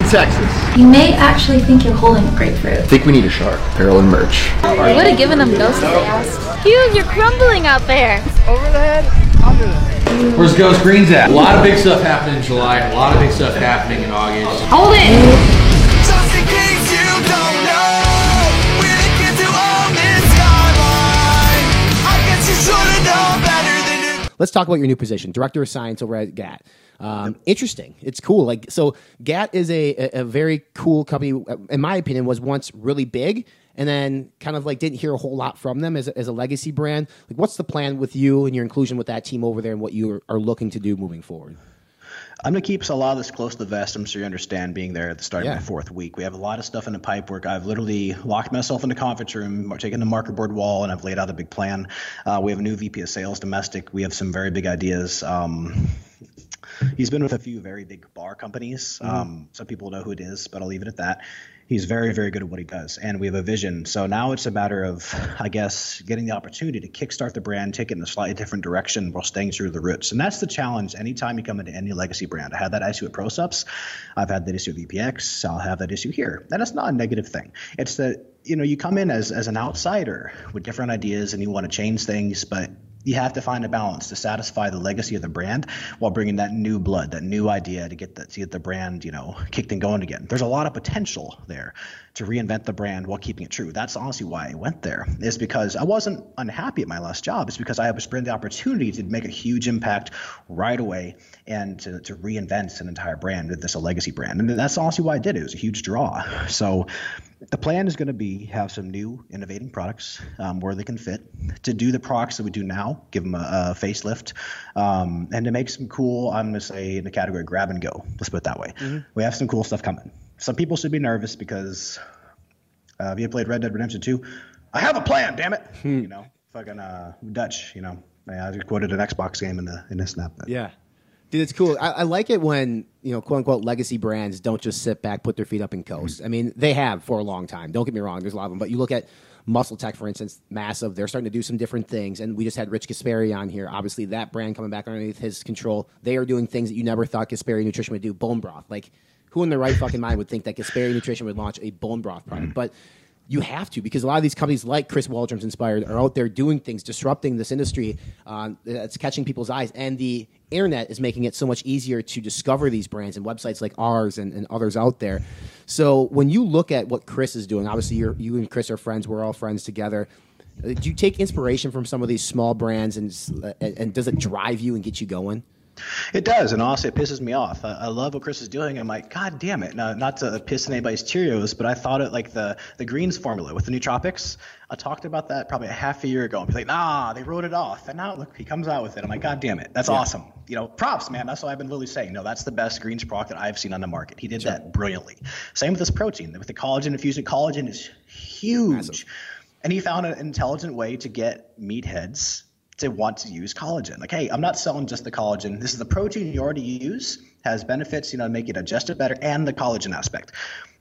Texas. You may actually think you're holding a grapefruit. I think we need a shark. Apparel and merch. We would have given them ghosts if they asked. Hughes, you're crumbling out there. Over the head, under the head. Where's Ghost Greens at? A lot of big stuff happening in July, a lot of big stuff happening in August. Hold it! Let's talk about your new position, director of science over at GAT. Um, Interesting. It's cool. Like so, GAT is a, a, a very cool company. In my opinion, was once really big, and then kind of like didn't hear a whole lot from them as a, as a legacy brand. Like, what's the plan with you and your inclusion with that team over there, and what you are, are looking to do moving forward? I'm going to keep a lot of this close to the vest. I'm sure you understand being there at the start Yeah. of my fourth week. We have a lot of stuff in the pipe work. I've literally locked myself in the conference room, taken the marker board wall, and I've laid out a big plan. Uh, we have a new VP of sales domestic. We have some very big ideas. Um, he's been with a few very big bar companies. Um, some people know who it is, but I'll leave it at that. He's very, very good at what he does, and we have a vision. So now it's a matter of, I guess, getting the opportunity to kickstart the brand, take it in a slightly different direction while staying true to the roots. And that's the challenge anytime you come into any legacy brand. I had that issue at ProSupps. I've had that issue at VPX. I'll have that issue here. And it's not a negative thing. It's that, you know, you come in as, as an outsider with different ideas and you want to change things, but you have to find a balance to satisfy the legacy of the brand while bringing that new blood, that new idea to get the, to get the brand, you know, kicked and going again. There's a lot of potential there to reinvent the brand while keeping it true. That's honestly why I went there. Is because I wasn't unhappy at my last job. It's because I was given the opportunity to make a huge impact right away and to, to reinvent an entire brand with this a legacy brand. And that's honestly why I did it. It was a huge draw. So the plan is going to be have some new innovating products um, where they can fit to do the products that we do now give them a, a facelift um, and to make some cool i'm going to say in the category grab and go let's put it that way we have some cool stuff coming some people should be nervous because uh, have you played red dead redemption 2 i have a plan damn it you know fucking uh, dutch you know i just quoted an xbox game in the in the snap Yeah. Dude, it's cool. I, I like it when, you know, quote unquote legacy brands don't just sit back, put their feet up and coast. I mean, they have for a long time. Don't get me wrong, there's a lot of them. But you look at Muscle Tech, for instance, massive. They're starting to do some different things. And we just had Rich Gaspari on here. Obviously, that brand coming back underneath his control. They are doing things that you never thought Gaspari Nutrition would do. Bone broth. Like, who in their right fucking mind would think that Gaspari Nutrition would launch a bone broth product? But you have to because a lot of these companies like Chris Waldrum's Inspired are out there doing things, disrupting this industry. Uh, that's catching people's eyes, and the internet is making it so much easier to discover these brands and websites like ours and, and others out there. So when you look at what Chris is doing, obviously you you and Chris are friends. We're all friends together. Uh, Do you take inspiration from some of these small brands, and uh, and, and does it drive you and get you going? It does, and honestly, it pisses me off. I, I love what Chris is doing. I'm like, God damn it! Now, not to piss anybody's Cheerios, but I thought it like the the greens formula with the nootropics. I talked about that probably a half a year ago, and be like, Nah, they wrote it off, and now look, he comes out with it. I'm like, God damn it, that's Yeah. awesome. You know, props, man. That's what I've been literally saying. No, that's the best greens product that I've seen on the market. He did that brilliantly. Same with this protein, with the collagen infusion. Collagen is huge, and he found an intelligent way to get meatheads to want to use collagen. Like, hey, I'm not selling just the collagen. This is the protein you already use, has benefits, you know, to make you digest it better, and the collagen aspect.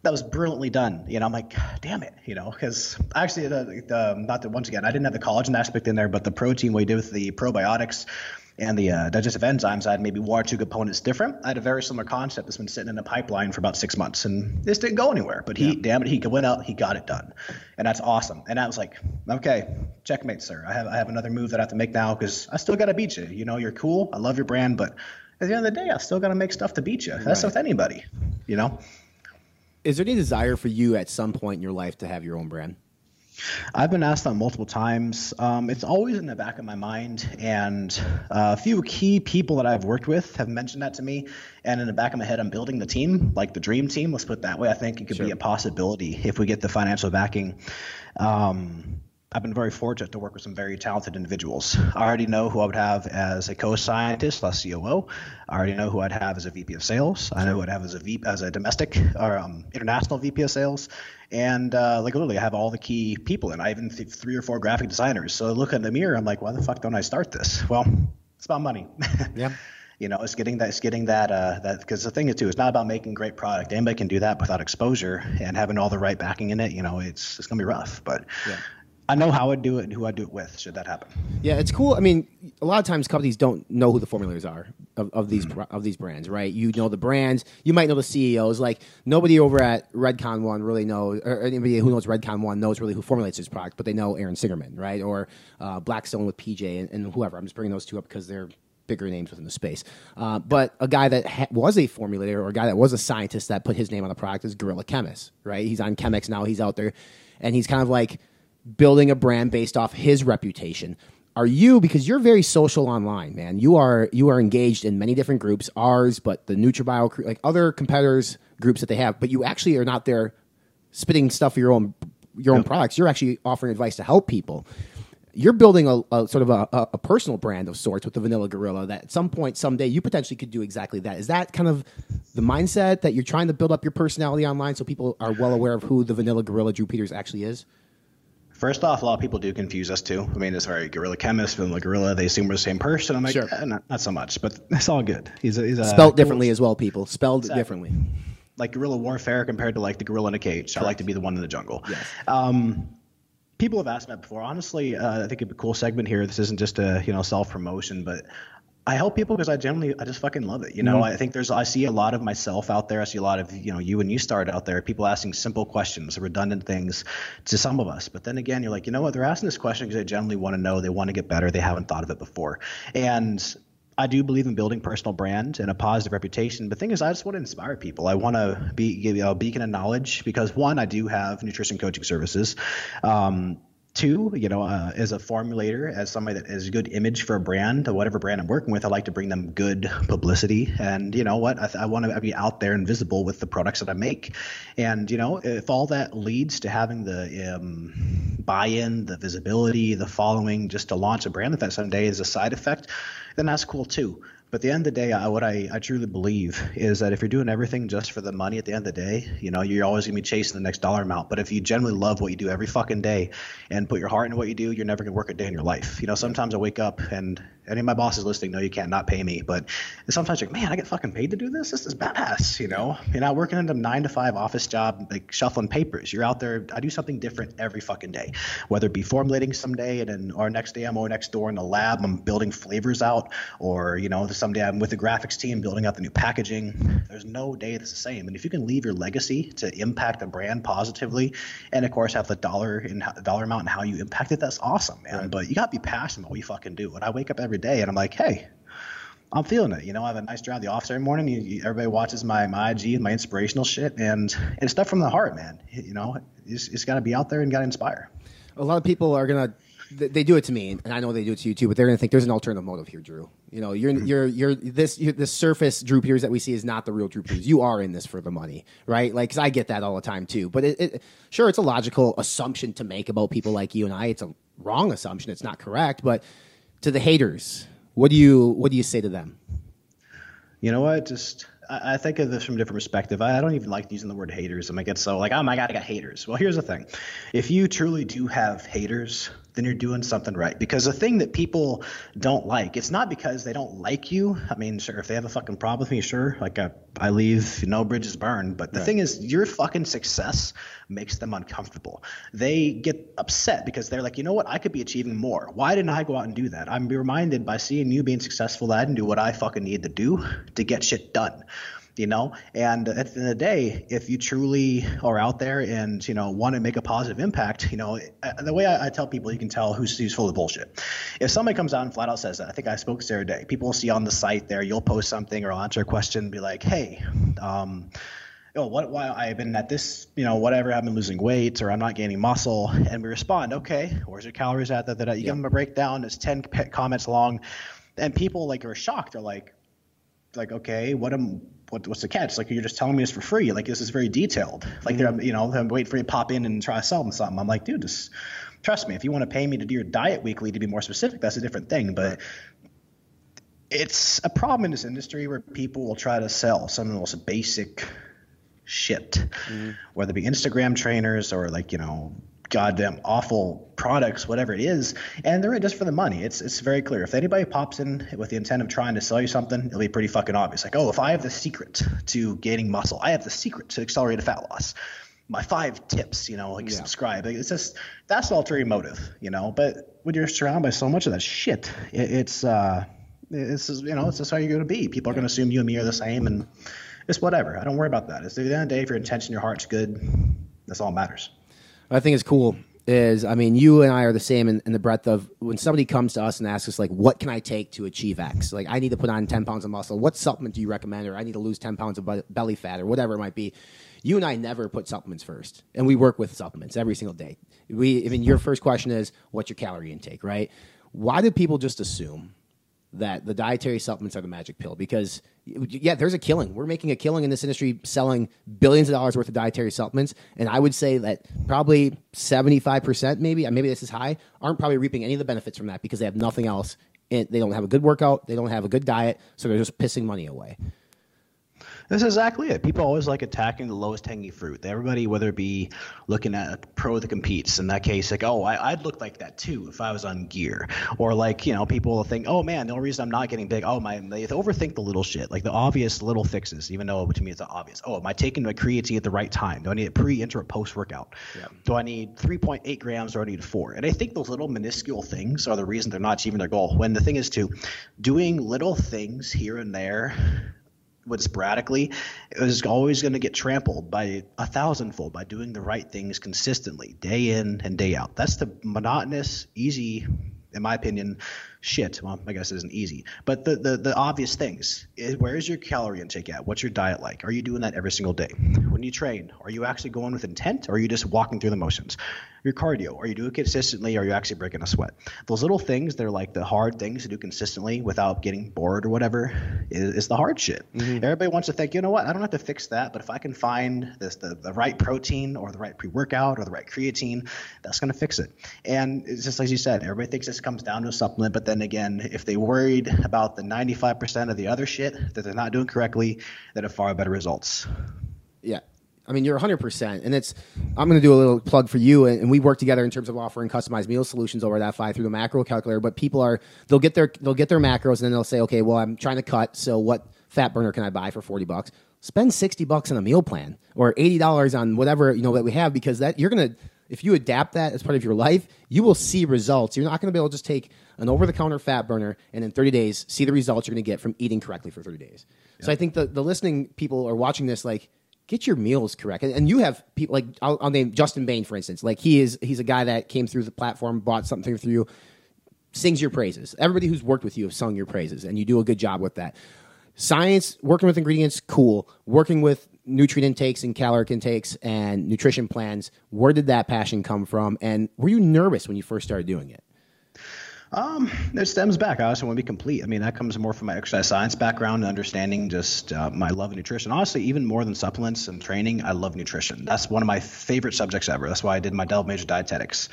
That was brilliantly done. You know, I'm like, damn it, you know, because actually, the, the not that once again, I didn't have the collagen aspect in there, but the protein we did with the probiotics and the uh, digestive enzymes, I had maybe one or two components different. I had a very similar concept that's been sitting in the pipeline for about six months, and this didn't go anywhere. But he, damn it, he went out, he got it done, and that's awesome. And I was like, okay, checkmate, sir. I have I have another move that I have to make now because I still got to beat you. You know, you're cool. I love your brand, but at the end of the day, I still got to make stuff to beat you. That's Right. with anybody, you know. Is there any desire for you at some point in your life to have your own brand? I've been asked that multiple times. Um, it's always in the back of my mind, and uh, a few key people that I've worked with have mentioned that to me. And in the back of my head, I'm building the team, like the dream team. Let's put it that way. I think it could be a possibility if we get the financial backing. Um, I've been very fortunate to work with some very talented individuals. I already know who I would have as a co-scientist, slash COO. I already know who I'd have as a VP of sales. I know who I'd have as a VP, as a domestic or um, international VP of sales. And uh, like literally, I have all the key people, and I even th- three or four graphic designers. So I look in the mirror, I'm like, why the fuck don't I start this? Well, it's about money. Yeah. you know, it's getting that, it's getting that, uh, that because the thing is too, it's not about making great product. Anybody can do that without exposure and having all the right backing in it. You know, it's it's gonna be rough, but I know how I'd do it and who I'd do it with should that happen. Yeah, it's cool. I mean, a lot of times companies don't know who the formulators are of, of these br- of these brands, right? You know the brands, you might know the CEOs. Like nobody over at Redcon One really knows, or anybody who knows Redcon One knows really who formulates this product, but they know Aaron Singerman, right? Or uh, Blackstone with PJ and, and whoever. I'm just bringing those two up because they're bigger names within the space. Uh, but a guy that ha- was a formulator or a guy that was a scientist that put his name on the product is Gorilla Chemist, right? He's on Chemix now. He's out there, and he's kind of like building a brand based off his reputation. Are you because you're very social online, man? You are you are engaged in many different groups, ours, but the NutraBio, like other competitors groups that they have. But you actually are not there spitting stuff for your own your own products. You're actually offering advice to help people. You're building a, a sort of a, a, a personal brand of sorts with the Vanilla Gorilla. That at some point, someday, you potentially could do exactly that. Is that kind of the mindset that you're trying to build up your personality online, so people are well aware of who the Vanilla Gorilla Drew Peters actually is? First off, a lot of people do confuse us too. I mean, it's very gorilla chemist, vanilla gorilla. They assume we're the same person. I'm like, Sure. eh, not, not so much, but it's all good. He's a, he's a Spelled differently as well, people. Spelled Exactly. differently. like guerrilla warfare compared to like the gorilla in a cage. I like to be the one in the jungle. Um, people have asked me that before. Honestly, uh, I think it'd be a cool segment here. This isn't just a you know self promotion, but I help people because I generally I just fucking love it. You know, Mhm. I think there's I see a lot of myself out there. I see a lot of you know you and you start out there. People asking simple questions, redundant things to some of us. But then again, you're like, you know what? They're asking this question because they generally want to know. They want to get better. They haven't thought of it before, and I do believe in building personal brand and a positive reputation. But the thing is, I just want to inspire people. I want to be give you a beacon of knowledge because one, I do have nutrition coaching services. Um, Two, you know, uh, as a formulator, as somebody that a good image for a brand, whatever brand I'm working with, I like to bring them good publicity. And you know what? I, I want to be out there and visible with the products that I make. And you know, if all that leads to having the um, buy-in, the visibility, the following, just to launch a brand, that someday is a side effect, then that's cool too. But at the end of the day, I, what I, I truly believe is that if you're doing everything just for the money at the end of the day, you know, you're always going to be chasing the next dollar amount. But if you genuinely love what you do every fucking day and put your heart into what you do, you're never going to work a day in your life. You know, sometimes I wake up and any of my bosses listening know you can't not pay me. But sometimes you're like, man, I get fucking paid to do this? This is badass. You know, you're not working in a nine to five office job, like shuffling papers. You're out there. I do something different every fucking day, whether it be formulating someday and then or next day I'm over next door in the lab, I'm building flavors out or, you know, the someday I'm with the graphics team building out the new packaging. There's no day that's the same. And if you can leave your legacy to impact the brand positively, and of course have the dollar in dollar amount and how you impact it, that's awesome, man. But you got to be passionate about what you fucking do. And I wake up every day and I'm like, hey. I'm feeling it. You know, I have a nice drive at the office every morning. You, you, everybody watches my, my IG and my inspirational shit, and it's stuff from the heart, man. You know, it's, it's got to be out there and got to inspire. A lot of people are gonna they do it to me, and I know they do it to you too. But they're gonna think there's an alternative motive here, Drew. You know, you're mm-hmm. you're you're this you're, this surface Drew Peters that we see is not the real Drew Peters. You are in this for the money, right? Like, 'cause I get that all the time too. But it, it, sure, it's a logical assumption to make about people like you and I. It's a wrong assumption. It's not correct. But to the haters, what do you what do you say to them? You know what? Just I, think of this from a different perspective. I, don't even like using the word haters. I might get so like, oh my god, I got haters. Well, here's the thing: if you truly do have haters, then you're doing something right. Because the thing that people don't like, it's not because they don't like you. I mean, sure, if they have a fucking problem with me, sure, like I, I leave, no bridges burned. But the Right. thing is, your fucking success makes them uncomfortable. They get upset because they're like, you know what, I could be achieving more. Why didn't I go out and do that? I'm reminded by seeing you being successful that I didn't do what I fucking need to do to get shit done you know and at the end of the day if you truly are out there and you know want to make a positive impact you know the way I, I tell people you can tell who's, who's full of bullshit if somebody comes out and flat out says that i think i spoke to Sarah Day people will see on the site there you'll post something or I'll answer a question and be like hey um oh, what, why I've been at this, you know, whatever, I've been losing weight or I'm not gaining muscle. And we respond, okay, where's your calories at? That, that, that. You give them a breakdown, it's 10 comments long. And people like are shocked. They're like, like, okay, what am, what, what's the catch? Like, you're just telling me this for free. Like, this is very detailed. Like, they're, mm-hmm. you know, I'm waiting for you to pop in and try to sell them something. I'm like, dude, just trust me. If you want to pay me to do your diet weekly to be more specific, that's a different thing. But it's a problem in this industry where people will try to sell some of the most basic shit, mm-hmm. whether it be Instagram trainers or like you know goddamn awful products, whatever it is, and they're in just for the money. It's it's very clear. If anybody pops in with the intent of trying to sell you something, it'll be pretty fucking obvious. Like, oh, if I have the secret to gaining muscle, I have the secret to accelerated fat loss. My five tips, you know, like subscribe. Like, It's just that's an ulterior motive, you know. But when you're surrounded by so much of that shit, it, it's uh, it's just, you know, it's just how you're going to be. People are going to assume you and me are the same, and it's whatever. I don't worry about that. It's at the end of the day, if your intention, your heart's good, that's all that matters. I think is cool is, I mean, you and I are the same in, in the breadth of when somebody comes to us and asks us, like, what can I take to achieve X? Like, I need to put on 10 pounds of muscle. What supplement do you recommend? Or I need to lose 10 pounds of belly fat or whatever it might be. You and I never put supplements first. And we work with supplements every single day. We, I mean, your first question is, what's your calorie intake, right? Why do people just assume that the dietary supplements are the magic pill because yeah there's a killing. We're making a killing in this industry selling billions of dollars worth of dietary supplements. And i would say that probably 75% maybe maybe this is high aren't probably reaping any of the benefits from that because they have nothing else. And they don't have a good workout. They don't have a good diet. So they're just pissing money away That's exactly it. People always like attacking the lowest hanging fruit. Everybody, whether it be looking at a pro that competes, in that case, like, oh, I, I'd look like that too if I was on gear. Or like, you know, people will think, oh man, the only reason I'm not getting big, oh my, they overthink the little shit, like the obvious little fixes, even though to me it's obvious. Oh, am I taking my creatine at the right time? Do I need it pre, inter, post workout? Do I need 3.8 grams or do I need four? And I think those little minuscule things are the reason they're not achieving their goal. When the thing is to doing little things here and there with sporadically is always going to get trampled by a thousandfold by doing the right things consistently, day in and day out. That's the monotonous, easy, in my opinion, shit. Well, I guess it isn't easy, but the the, the obvious things. Is, where is your calorie intake at? What's your diet like? Are you doing that every single day? When you train, are you actually going with intent, or are you just walking through the motions? Your cardio, are you doing it consistently, or are you actually breaking a sweat? Those little things, they're like the hard things to do consistently without getting bored or whatever, is, is the hard shit. Mm-hmm. Everybody wants to think, you know what? I don't have to fix that, but if I can find this the, the right protein or the right pre-workout or the right creatine, that's going to fix it. And it's just like you said, everybody thinks this comes down to a supplement, but then again, if they worried about the 95% of the other shit that they're not doing correctly, that have far better results. Yeah. I mean, you're 100%. And it's, I'm going to do a little plug for you. And, and we work together in terms of offering customized meal solutions over that five through the macro calculator. But people are, they'll get their, they'll get their macros and then they'll say, okay, well, I'm trying to cut. So what fat burner can I buy for 40 bucks? Spend 60 bucks on a meal plan or $80 on whatever, you know, that we have because that you're going to, if you adapt that as part of your life, you will see results. You're not going to be able to just take an over the counter fat burner, and in 30 days, see the results you're going to get from eating correctly for 30 days. So I think the, the listening people are watching this like, get your meals correct. And, and you have people like, I'll, I'll name Justin Bain, for instance. Like, he is, he's a guy that came through the platform, bought something through you, sings your praises. Everybody who's worked with you have sung your praises, and you do a good job with that. Science, working with ingredients, cool. Working with nutrient intakes and caloric intakes and nutrition plans, where did that passion come from? And were you nervous when you first started doing it? Um, it stems back. I also want to be complete. I mean, that comes more from my exercise science background, and understanding just uh, my love of nutrition. Honestly, even more than supplements and training, I love nutrition. That's one of my favorite subjects ever. That's why I did my double major dietetics.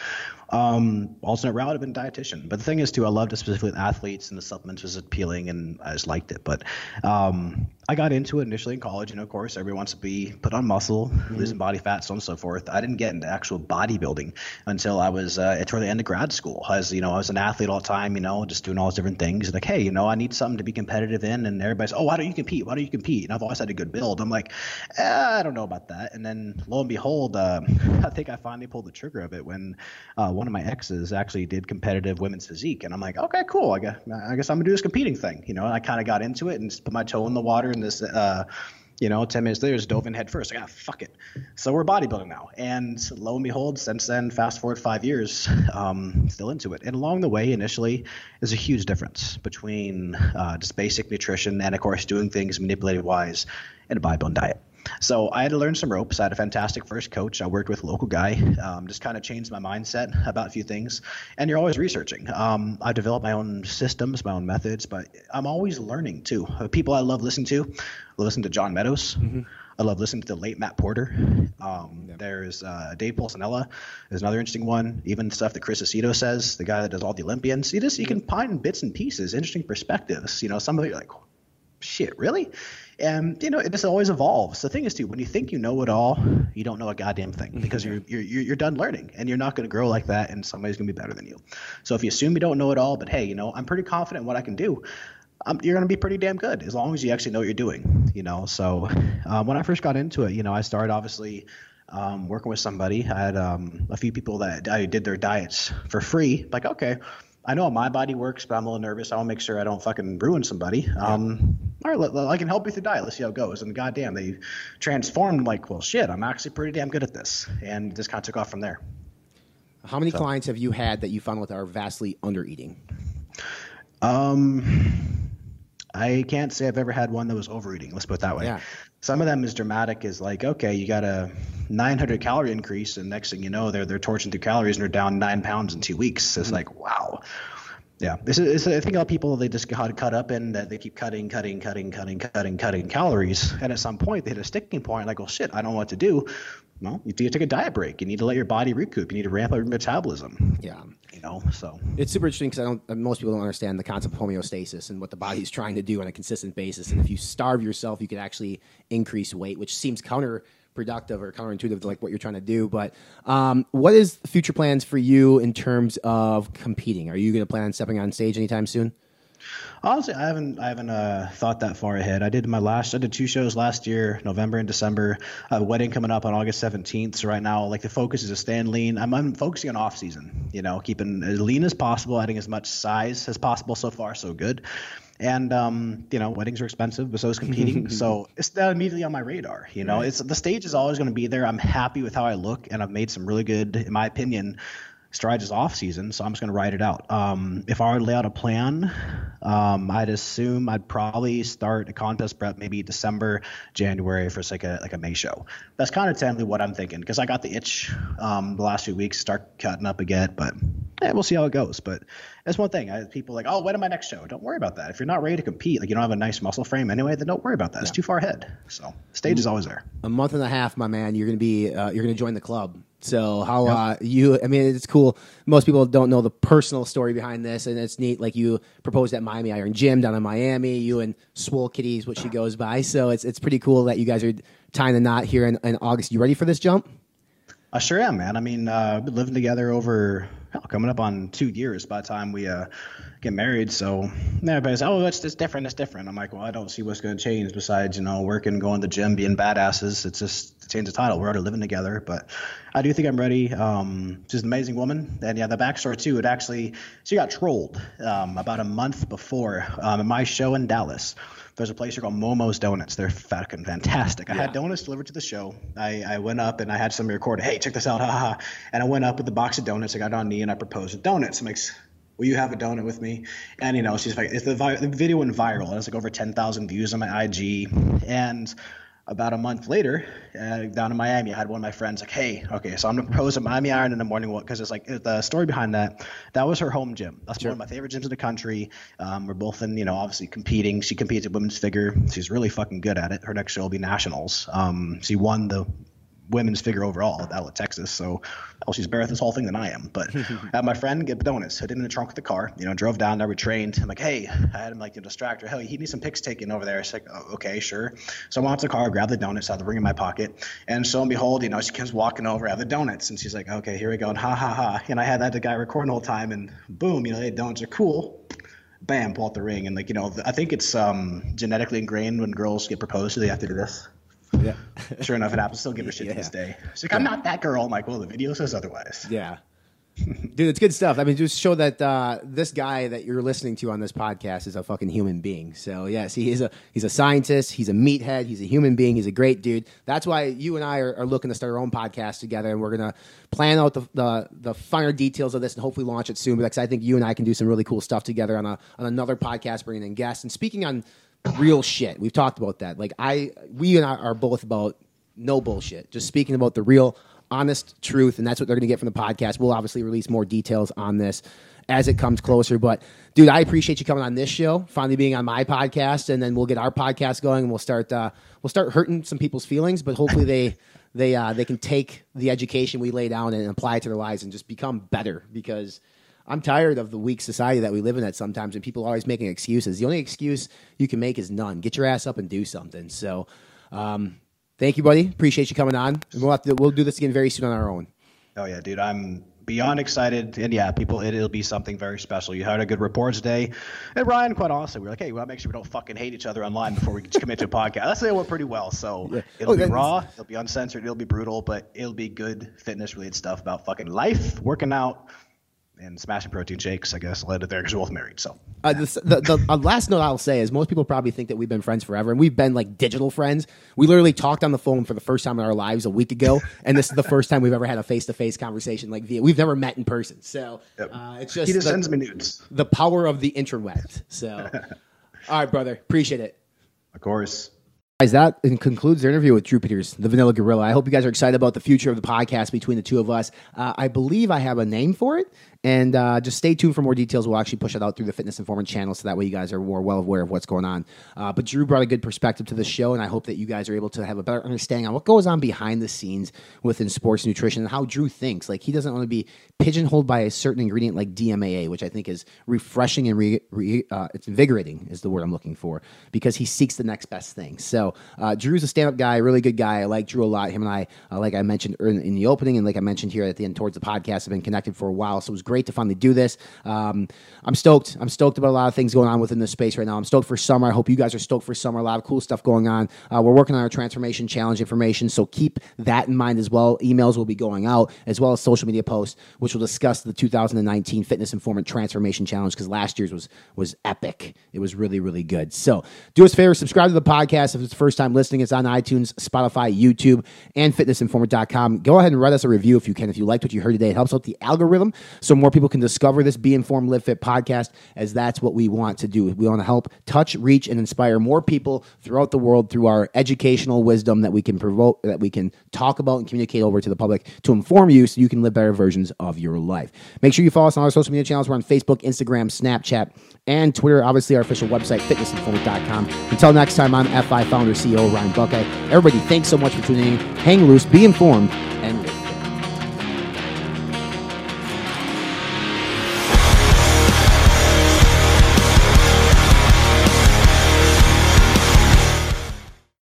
Um, alternate route, I've been a dietitian. But the thing is, too, I loved it specifically with athletes, and the supplements was appealing, and I just liked it. But um, I got into it initially in college. and of course, everyone wants to be put on muscle, losing body fat, so on and so forth. I didn't get into actual bodybuilding until I was uh, toward the end of grad school. I was, you know, I was an athlete all the time. You know, just doing all these different things. Like, hey, you know, I need something to be competitive in, and everybody's, oh, why don't you compete? Why don't you compete? And I've always had a good build. I'm like, eh, I don't know about that. And then lo and behold, uh, I think I finally pulled the trigger of it when uh, one of my exes actually did competitive women's physique, and I'm like, okay, cool. I guess I guess I'm gonna do this competing thing. You know, and I kind of got into it and just put my toe in the water and this. Uh, you know, 10 minutes later, just dove in head first. I got fuck it. So we're bodybuilding now. And lo and behold, since then, fast forward five years, um, still into it. And along the way, initially, there's a huge difference between uh, just basic nutrition and, of course, doing things manipulated wise in a bodybuilding diet. So I had to learn some ropes. I had a fantastic first coach. I worked with a local guy. Um, just kind of changed my mindset about a few things. And you're always researching. Um, I've developed my own systems, my own methods, but I'm always learning too. Uh, People I love listening to, I listen to John Meadows. I love listening to the late Matt Porter. Um, There's uh, Dave Pulsanella. There's another interesting one. Even stuff that Chris Aceto says, the guy that does all the Olympians. You just you can find bits and pieces, interesting perspectives. You know, some of it you're like, shit, really? And you know, it just always evolves. The thing is, too, when you think you know it all, you don't know a goddamn thing because you're you're you're you're done learning, and you're not going to grow like that, and somebody's going to be better than you. So if you assume you don't know it all, but hey, you know, I'm pretty confident in what I can do. Um, you're going to be pretty damn good as long as you actually know what you're doing. You know, so uh, when I first got into it, you know, I started obviously um, working with somebody. I had um, a few people that I did their diets for free. Like, okay, I know how my body works, but I'm a little nervous. I want to make sure I don't fucking ruin somebody. Um, all right, let, let- I can help you through diet. Let's see how it goes. And goddamn, they transformed. Like, well, shit, I'm actually pretty damn good at this, and just kind of took off from there. How many clients have you had that you found with are vastly under eating? Um, I can't say I've ever had one that was overeating. Let's put it that way. Yeah. Some of them is dramatic. Is like, okay, you got a 900 calorie increase, and next thing you know, they're they're torching through calories and they're down nine pounds in two weeks. It's mm-hmm. like, wow. Yeah, this is. I think a lot of people they just got caught up in that they keep cutting, cutting, cutting, cutting, cutting, cutting calories, and at some point they hit a sticking point. Like, well, shit, I don't know what to do. Well, you need to take a diet break. You need to let your body recoup. You need to ramp up your metabolism. Yeah. You know, so It's super interesting because I don't. Most people don't understand the concept of homeostasis and what the body is trying to do on a consistent basis. And if you starve yourself, you can actually increase weight, which seems counterproductive or counterintuitive to like what you're trying to do. But um, what is future plans for you in terms of competing? Are you going to plan on stepping on stage anytime soon? Honestly, I haven't I haven't uh, thought that far ahead. I did my last I did two shows last year, November and December. A wedding coming up on August 17th. So right now, like the focus is to stand lean. I'm, I'm focusing on off season. You know, keeping as lean as possible, adding as much size as possible. So far, so good. And um, you know, weddings are expensive, but so is competing. so it's not immediately on my radar. You know, Right. it's the stage is always going to be there. I'm happy with how I look, and I've made some really good, in my opinion, strides this off season, so I'm just going to ride it out. Um, if I were to lay out a plan, um, I'd assume I'd probably start a contest prep maybe December, January for like a like a May show. That's kind of tentatively what I'm thinking because I got the itch um, the last few weeks start cutting up again, but yeah, we'll see how it goes. But that's one thing. I, people like, oh, when am my next show? Don't worry about that. If you're not ready to compete, like you don't have a nice muscle frame anyway, then don't worry about that. It's too far ahead. So stage is always there. a month and a half, my man, you're going to be uh, you're to join the club. So how uh, you? I mean, it's cool. Most people don't know the personal story behind this, and it's neat. Like you proposed at Miami Iron Gym down in Miami. You and Swole Kitty is what she goes by. So it's it's pretty cool that you guys are tying the knot here in, in August. You ready for this jump? I sure am, man. I mean, uh, been living together over coming up on two years by the time we uh, get married. So everybody's, oh, it's just different. It's different. I'm like, well, I don't see what's going to change besides, you know, working, going to the gym, being badasses. It's just change the title. We're already living together, but I do think I'm ready. Um, she's an amazing woman. And yeah, the backstory too, it actually, she got trolled um, about a month before um, my show in Dallas. There's a place here called Momo's Donuts. They're fucking fantastic. I had donuts delivered to the show. I, I went up and I had somebody record, hey, check this out, ha ha. And I went up with the box of donuts. I got on knee and I proposed with donuts. I'm like, will you have a donut with me? And you know, she's like, it's the, vi- the video went viral. It has like over 10,000 views on my IG. And about a month later, uh, down in Miami, I had one of my friends like, "Hey, okay, so I'm gonna propose at Miami Iron in the morning because it's like the story behind that. That was her home gym. That's one of my favorite gyms in the country. Um, we're both in, you know, obviously competing. She competes at women's figure. She's really fucking good at it. Her next show will be nationals. Um, she won the women's figure overall out of Texas. So, well, she's better at this whole thing than I am. But I had my friend get donuts, hid him in the trunk of the car, you know, drove down there, we trained. I'm like, hey, I had him like to distract her. Hey, he needs some pics taken over there. She's like, oh, okay, sure. So I went out to the car, grabbed the donuts, I had the ring in my pocket. And so and behold, you know, she comes walking over, I have the donuts. And she's like, okay, here we go. And ha ha ha. And I had that guy recording the whole time. And boom, you know, they donuts are cool. Bam, pull out the ring. And like, you know, I think it's um, genetically ingrained when girls get proposed to, they have to do this. Yeah. sure enough, it happens. Still give her shit to this day. She's like, I'm not that girl. I'm like, well, the video says otherwise. Yeah. Dude, it's good stuff. I mean, just show that uh, this guy that you're listening to on this podcast is a fucking human being. So yes, he is a he's a scientist. He's a meathead. He's a human being. He's a great dude. That's why you and I are, are looking to start our own podcast together, and we're gonna plan out the, the the finer details of this and hopefully launch it soon. Because I think you and I can do some really cool stuff together on a on another podcast, bringing in guests and speaking on real shit. We've talked about that. Like I, we and I are both about no bullshit, just speaking about the real, honest truth, and that's what they're going to get from the podcast. We'll obviously release more details on this as it comes closer. But dude, I appreciate you coming on this show, finally being on my podcast, and then we'll get our podcast going, and we'll start uh, we'll start hurting some people's feelings, but hopefully they. They, uh, they can take the education we lay down and apply it to their lives and just become better because I'm tired of the weak society that we live in at sometimes and people are always making excuses. The only excuse you can make is none. Get your ass up and do something. So, um, thank you, buddy. Appreciate you coming on. And we'll, have to, we'll do this again very soon on our own. Oh yeah, dude, I'm beyond excited, and yeah, people, it, will be something very special. You had a good report today, and Ryan, quite honestly, we are like, hey, we want to make sure we don't fucking hate each other online before we commit to a podcast. That's it went pretty well. So yeah. it'll Oh, be raw, it'll be uncensored, it'll be brutal, but it'll be good fitness related stuff about fucking life, working out, and smashing protein shakes. I guess let it there because we're both married. So Uh, the the, the uh, last note I'll say is most people probably think that we've been friends forever, and we've been like digital friends. We literally talked on the phone for the first time in our lives a week ago, and this is the first time we've ever had a face to face conversation like via. We've never met in person, so uh, it's just He just the, sends me nudes. the power of the interweb. So, all right, brother, appreciate it. Of course. Guys, that concludes the interview with Drew Peters, the Vanilla Gorilla. I hope you guys are excited about the future of the podcast between the two of us. Uh, I believe I have a name for it, and uh, just stay tuned for more details. We'll actually push it out through the Fitness Informant channel, so that way you guys are more well aware of what's going on. Uh, but Drew brought a good perspective to the show, and I hope that you guys are able to have a better understanding on what goes on behind the scenes within sports nutrition and how Drew thinks. Like he doesn't want to be pigeonholed by a certain ingredient like DMAA, which I think is refreshing and re, re, uh, it's invigorating is the word I'm looking for because he seeks the next best thing. So uh, Drew's a stand-up guy, really good guy. I like Drew a lot. Him and I, uh, like I mentioned in, in the opening, and like I mentioned here at the end towards the podcast, have been connected for a while. So it was great to finally do this. Um, I'm stoked. I'm stoked about a lot of things going on within this space right now. I'm stoked for summer. I hope you guys are stoked for summer. A lot of cool stuff going on. Uh, we're working on our transformation challenge information, so keep that in mind as well. Emails will be going out as well as social media posts, which will discuss the 2019 Fitness Informant Transformation Challenge because last year's was was epic. It was really really good. So do us a favor, subscribe to the podcast if it's the first time listening. It's on iTunes, Spotify, YouTube, and FitnessInformant.com. Go ahead and write us a review if you can. If you liked what you heard today, it helps out the algorithm so more people can discover this Be Informed, Live Fit podcast. As that's what we want to do. We want to help touch, reach, and inspire more people throughout the world through our educational wisdom that we can provoke, that we can talk about and communicate over to the public to inform you so you can live better versions of your life. Make sure you follow us on our social media channels. We're on Facebook, Instagram, Snapchat, and Twitter. Obviously, our official website, fitnessinformant.com. Until next time, I'm FI founder, CEO Ryan Buckeye. Everybody, thanks so much for tuning in. Hang loose, be informed,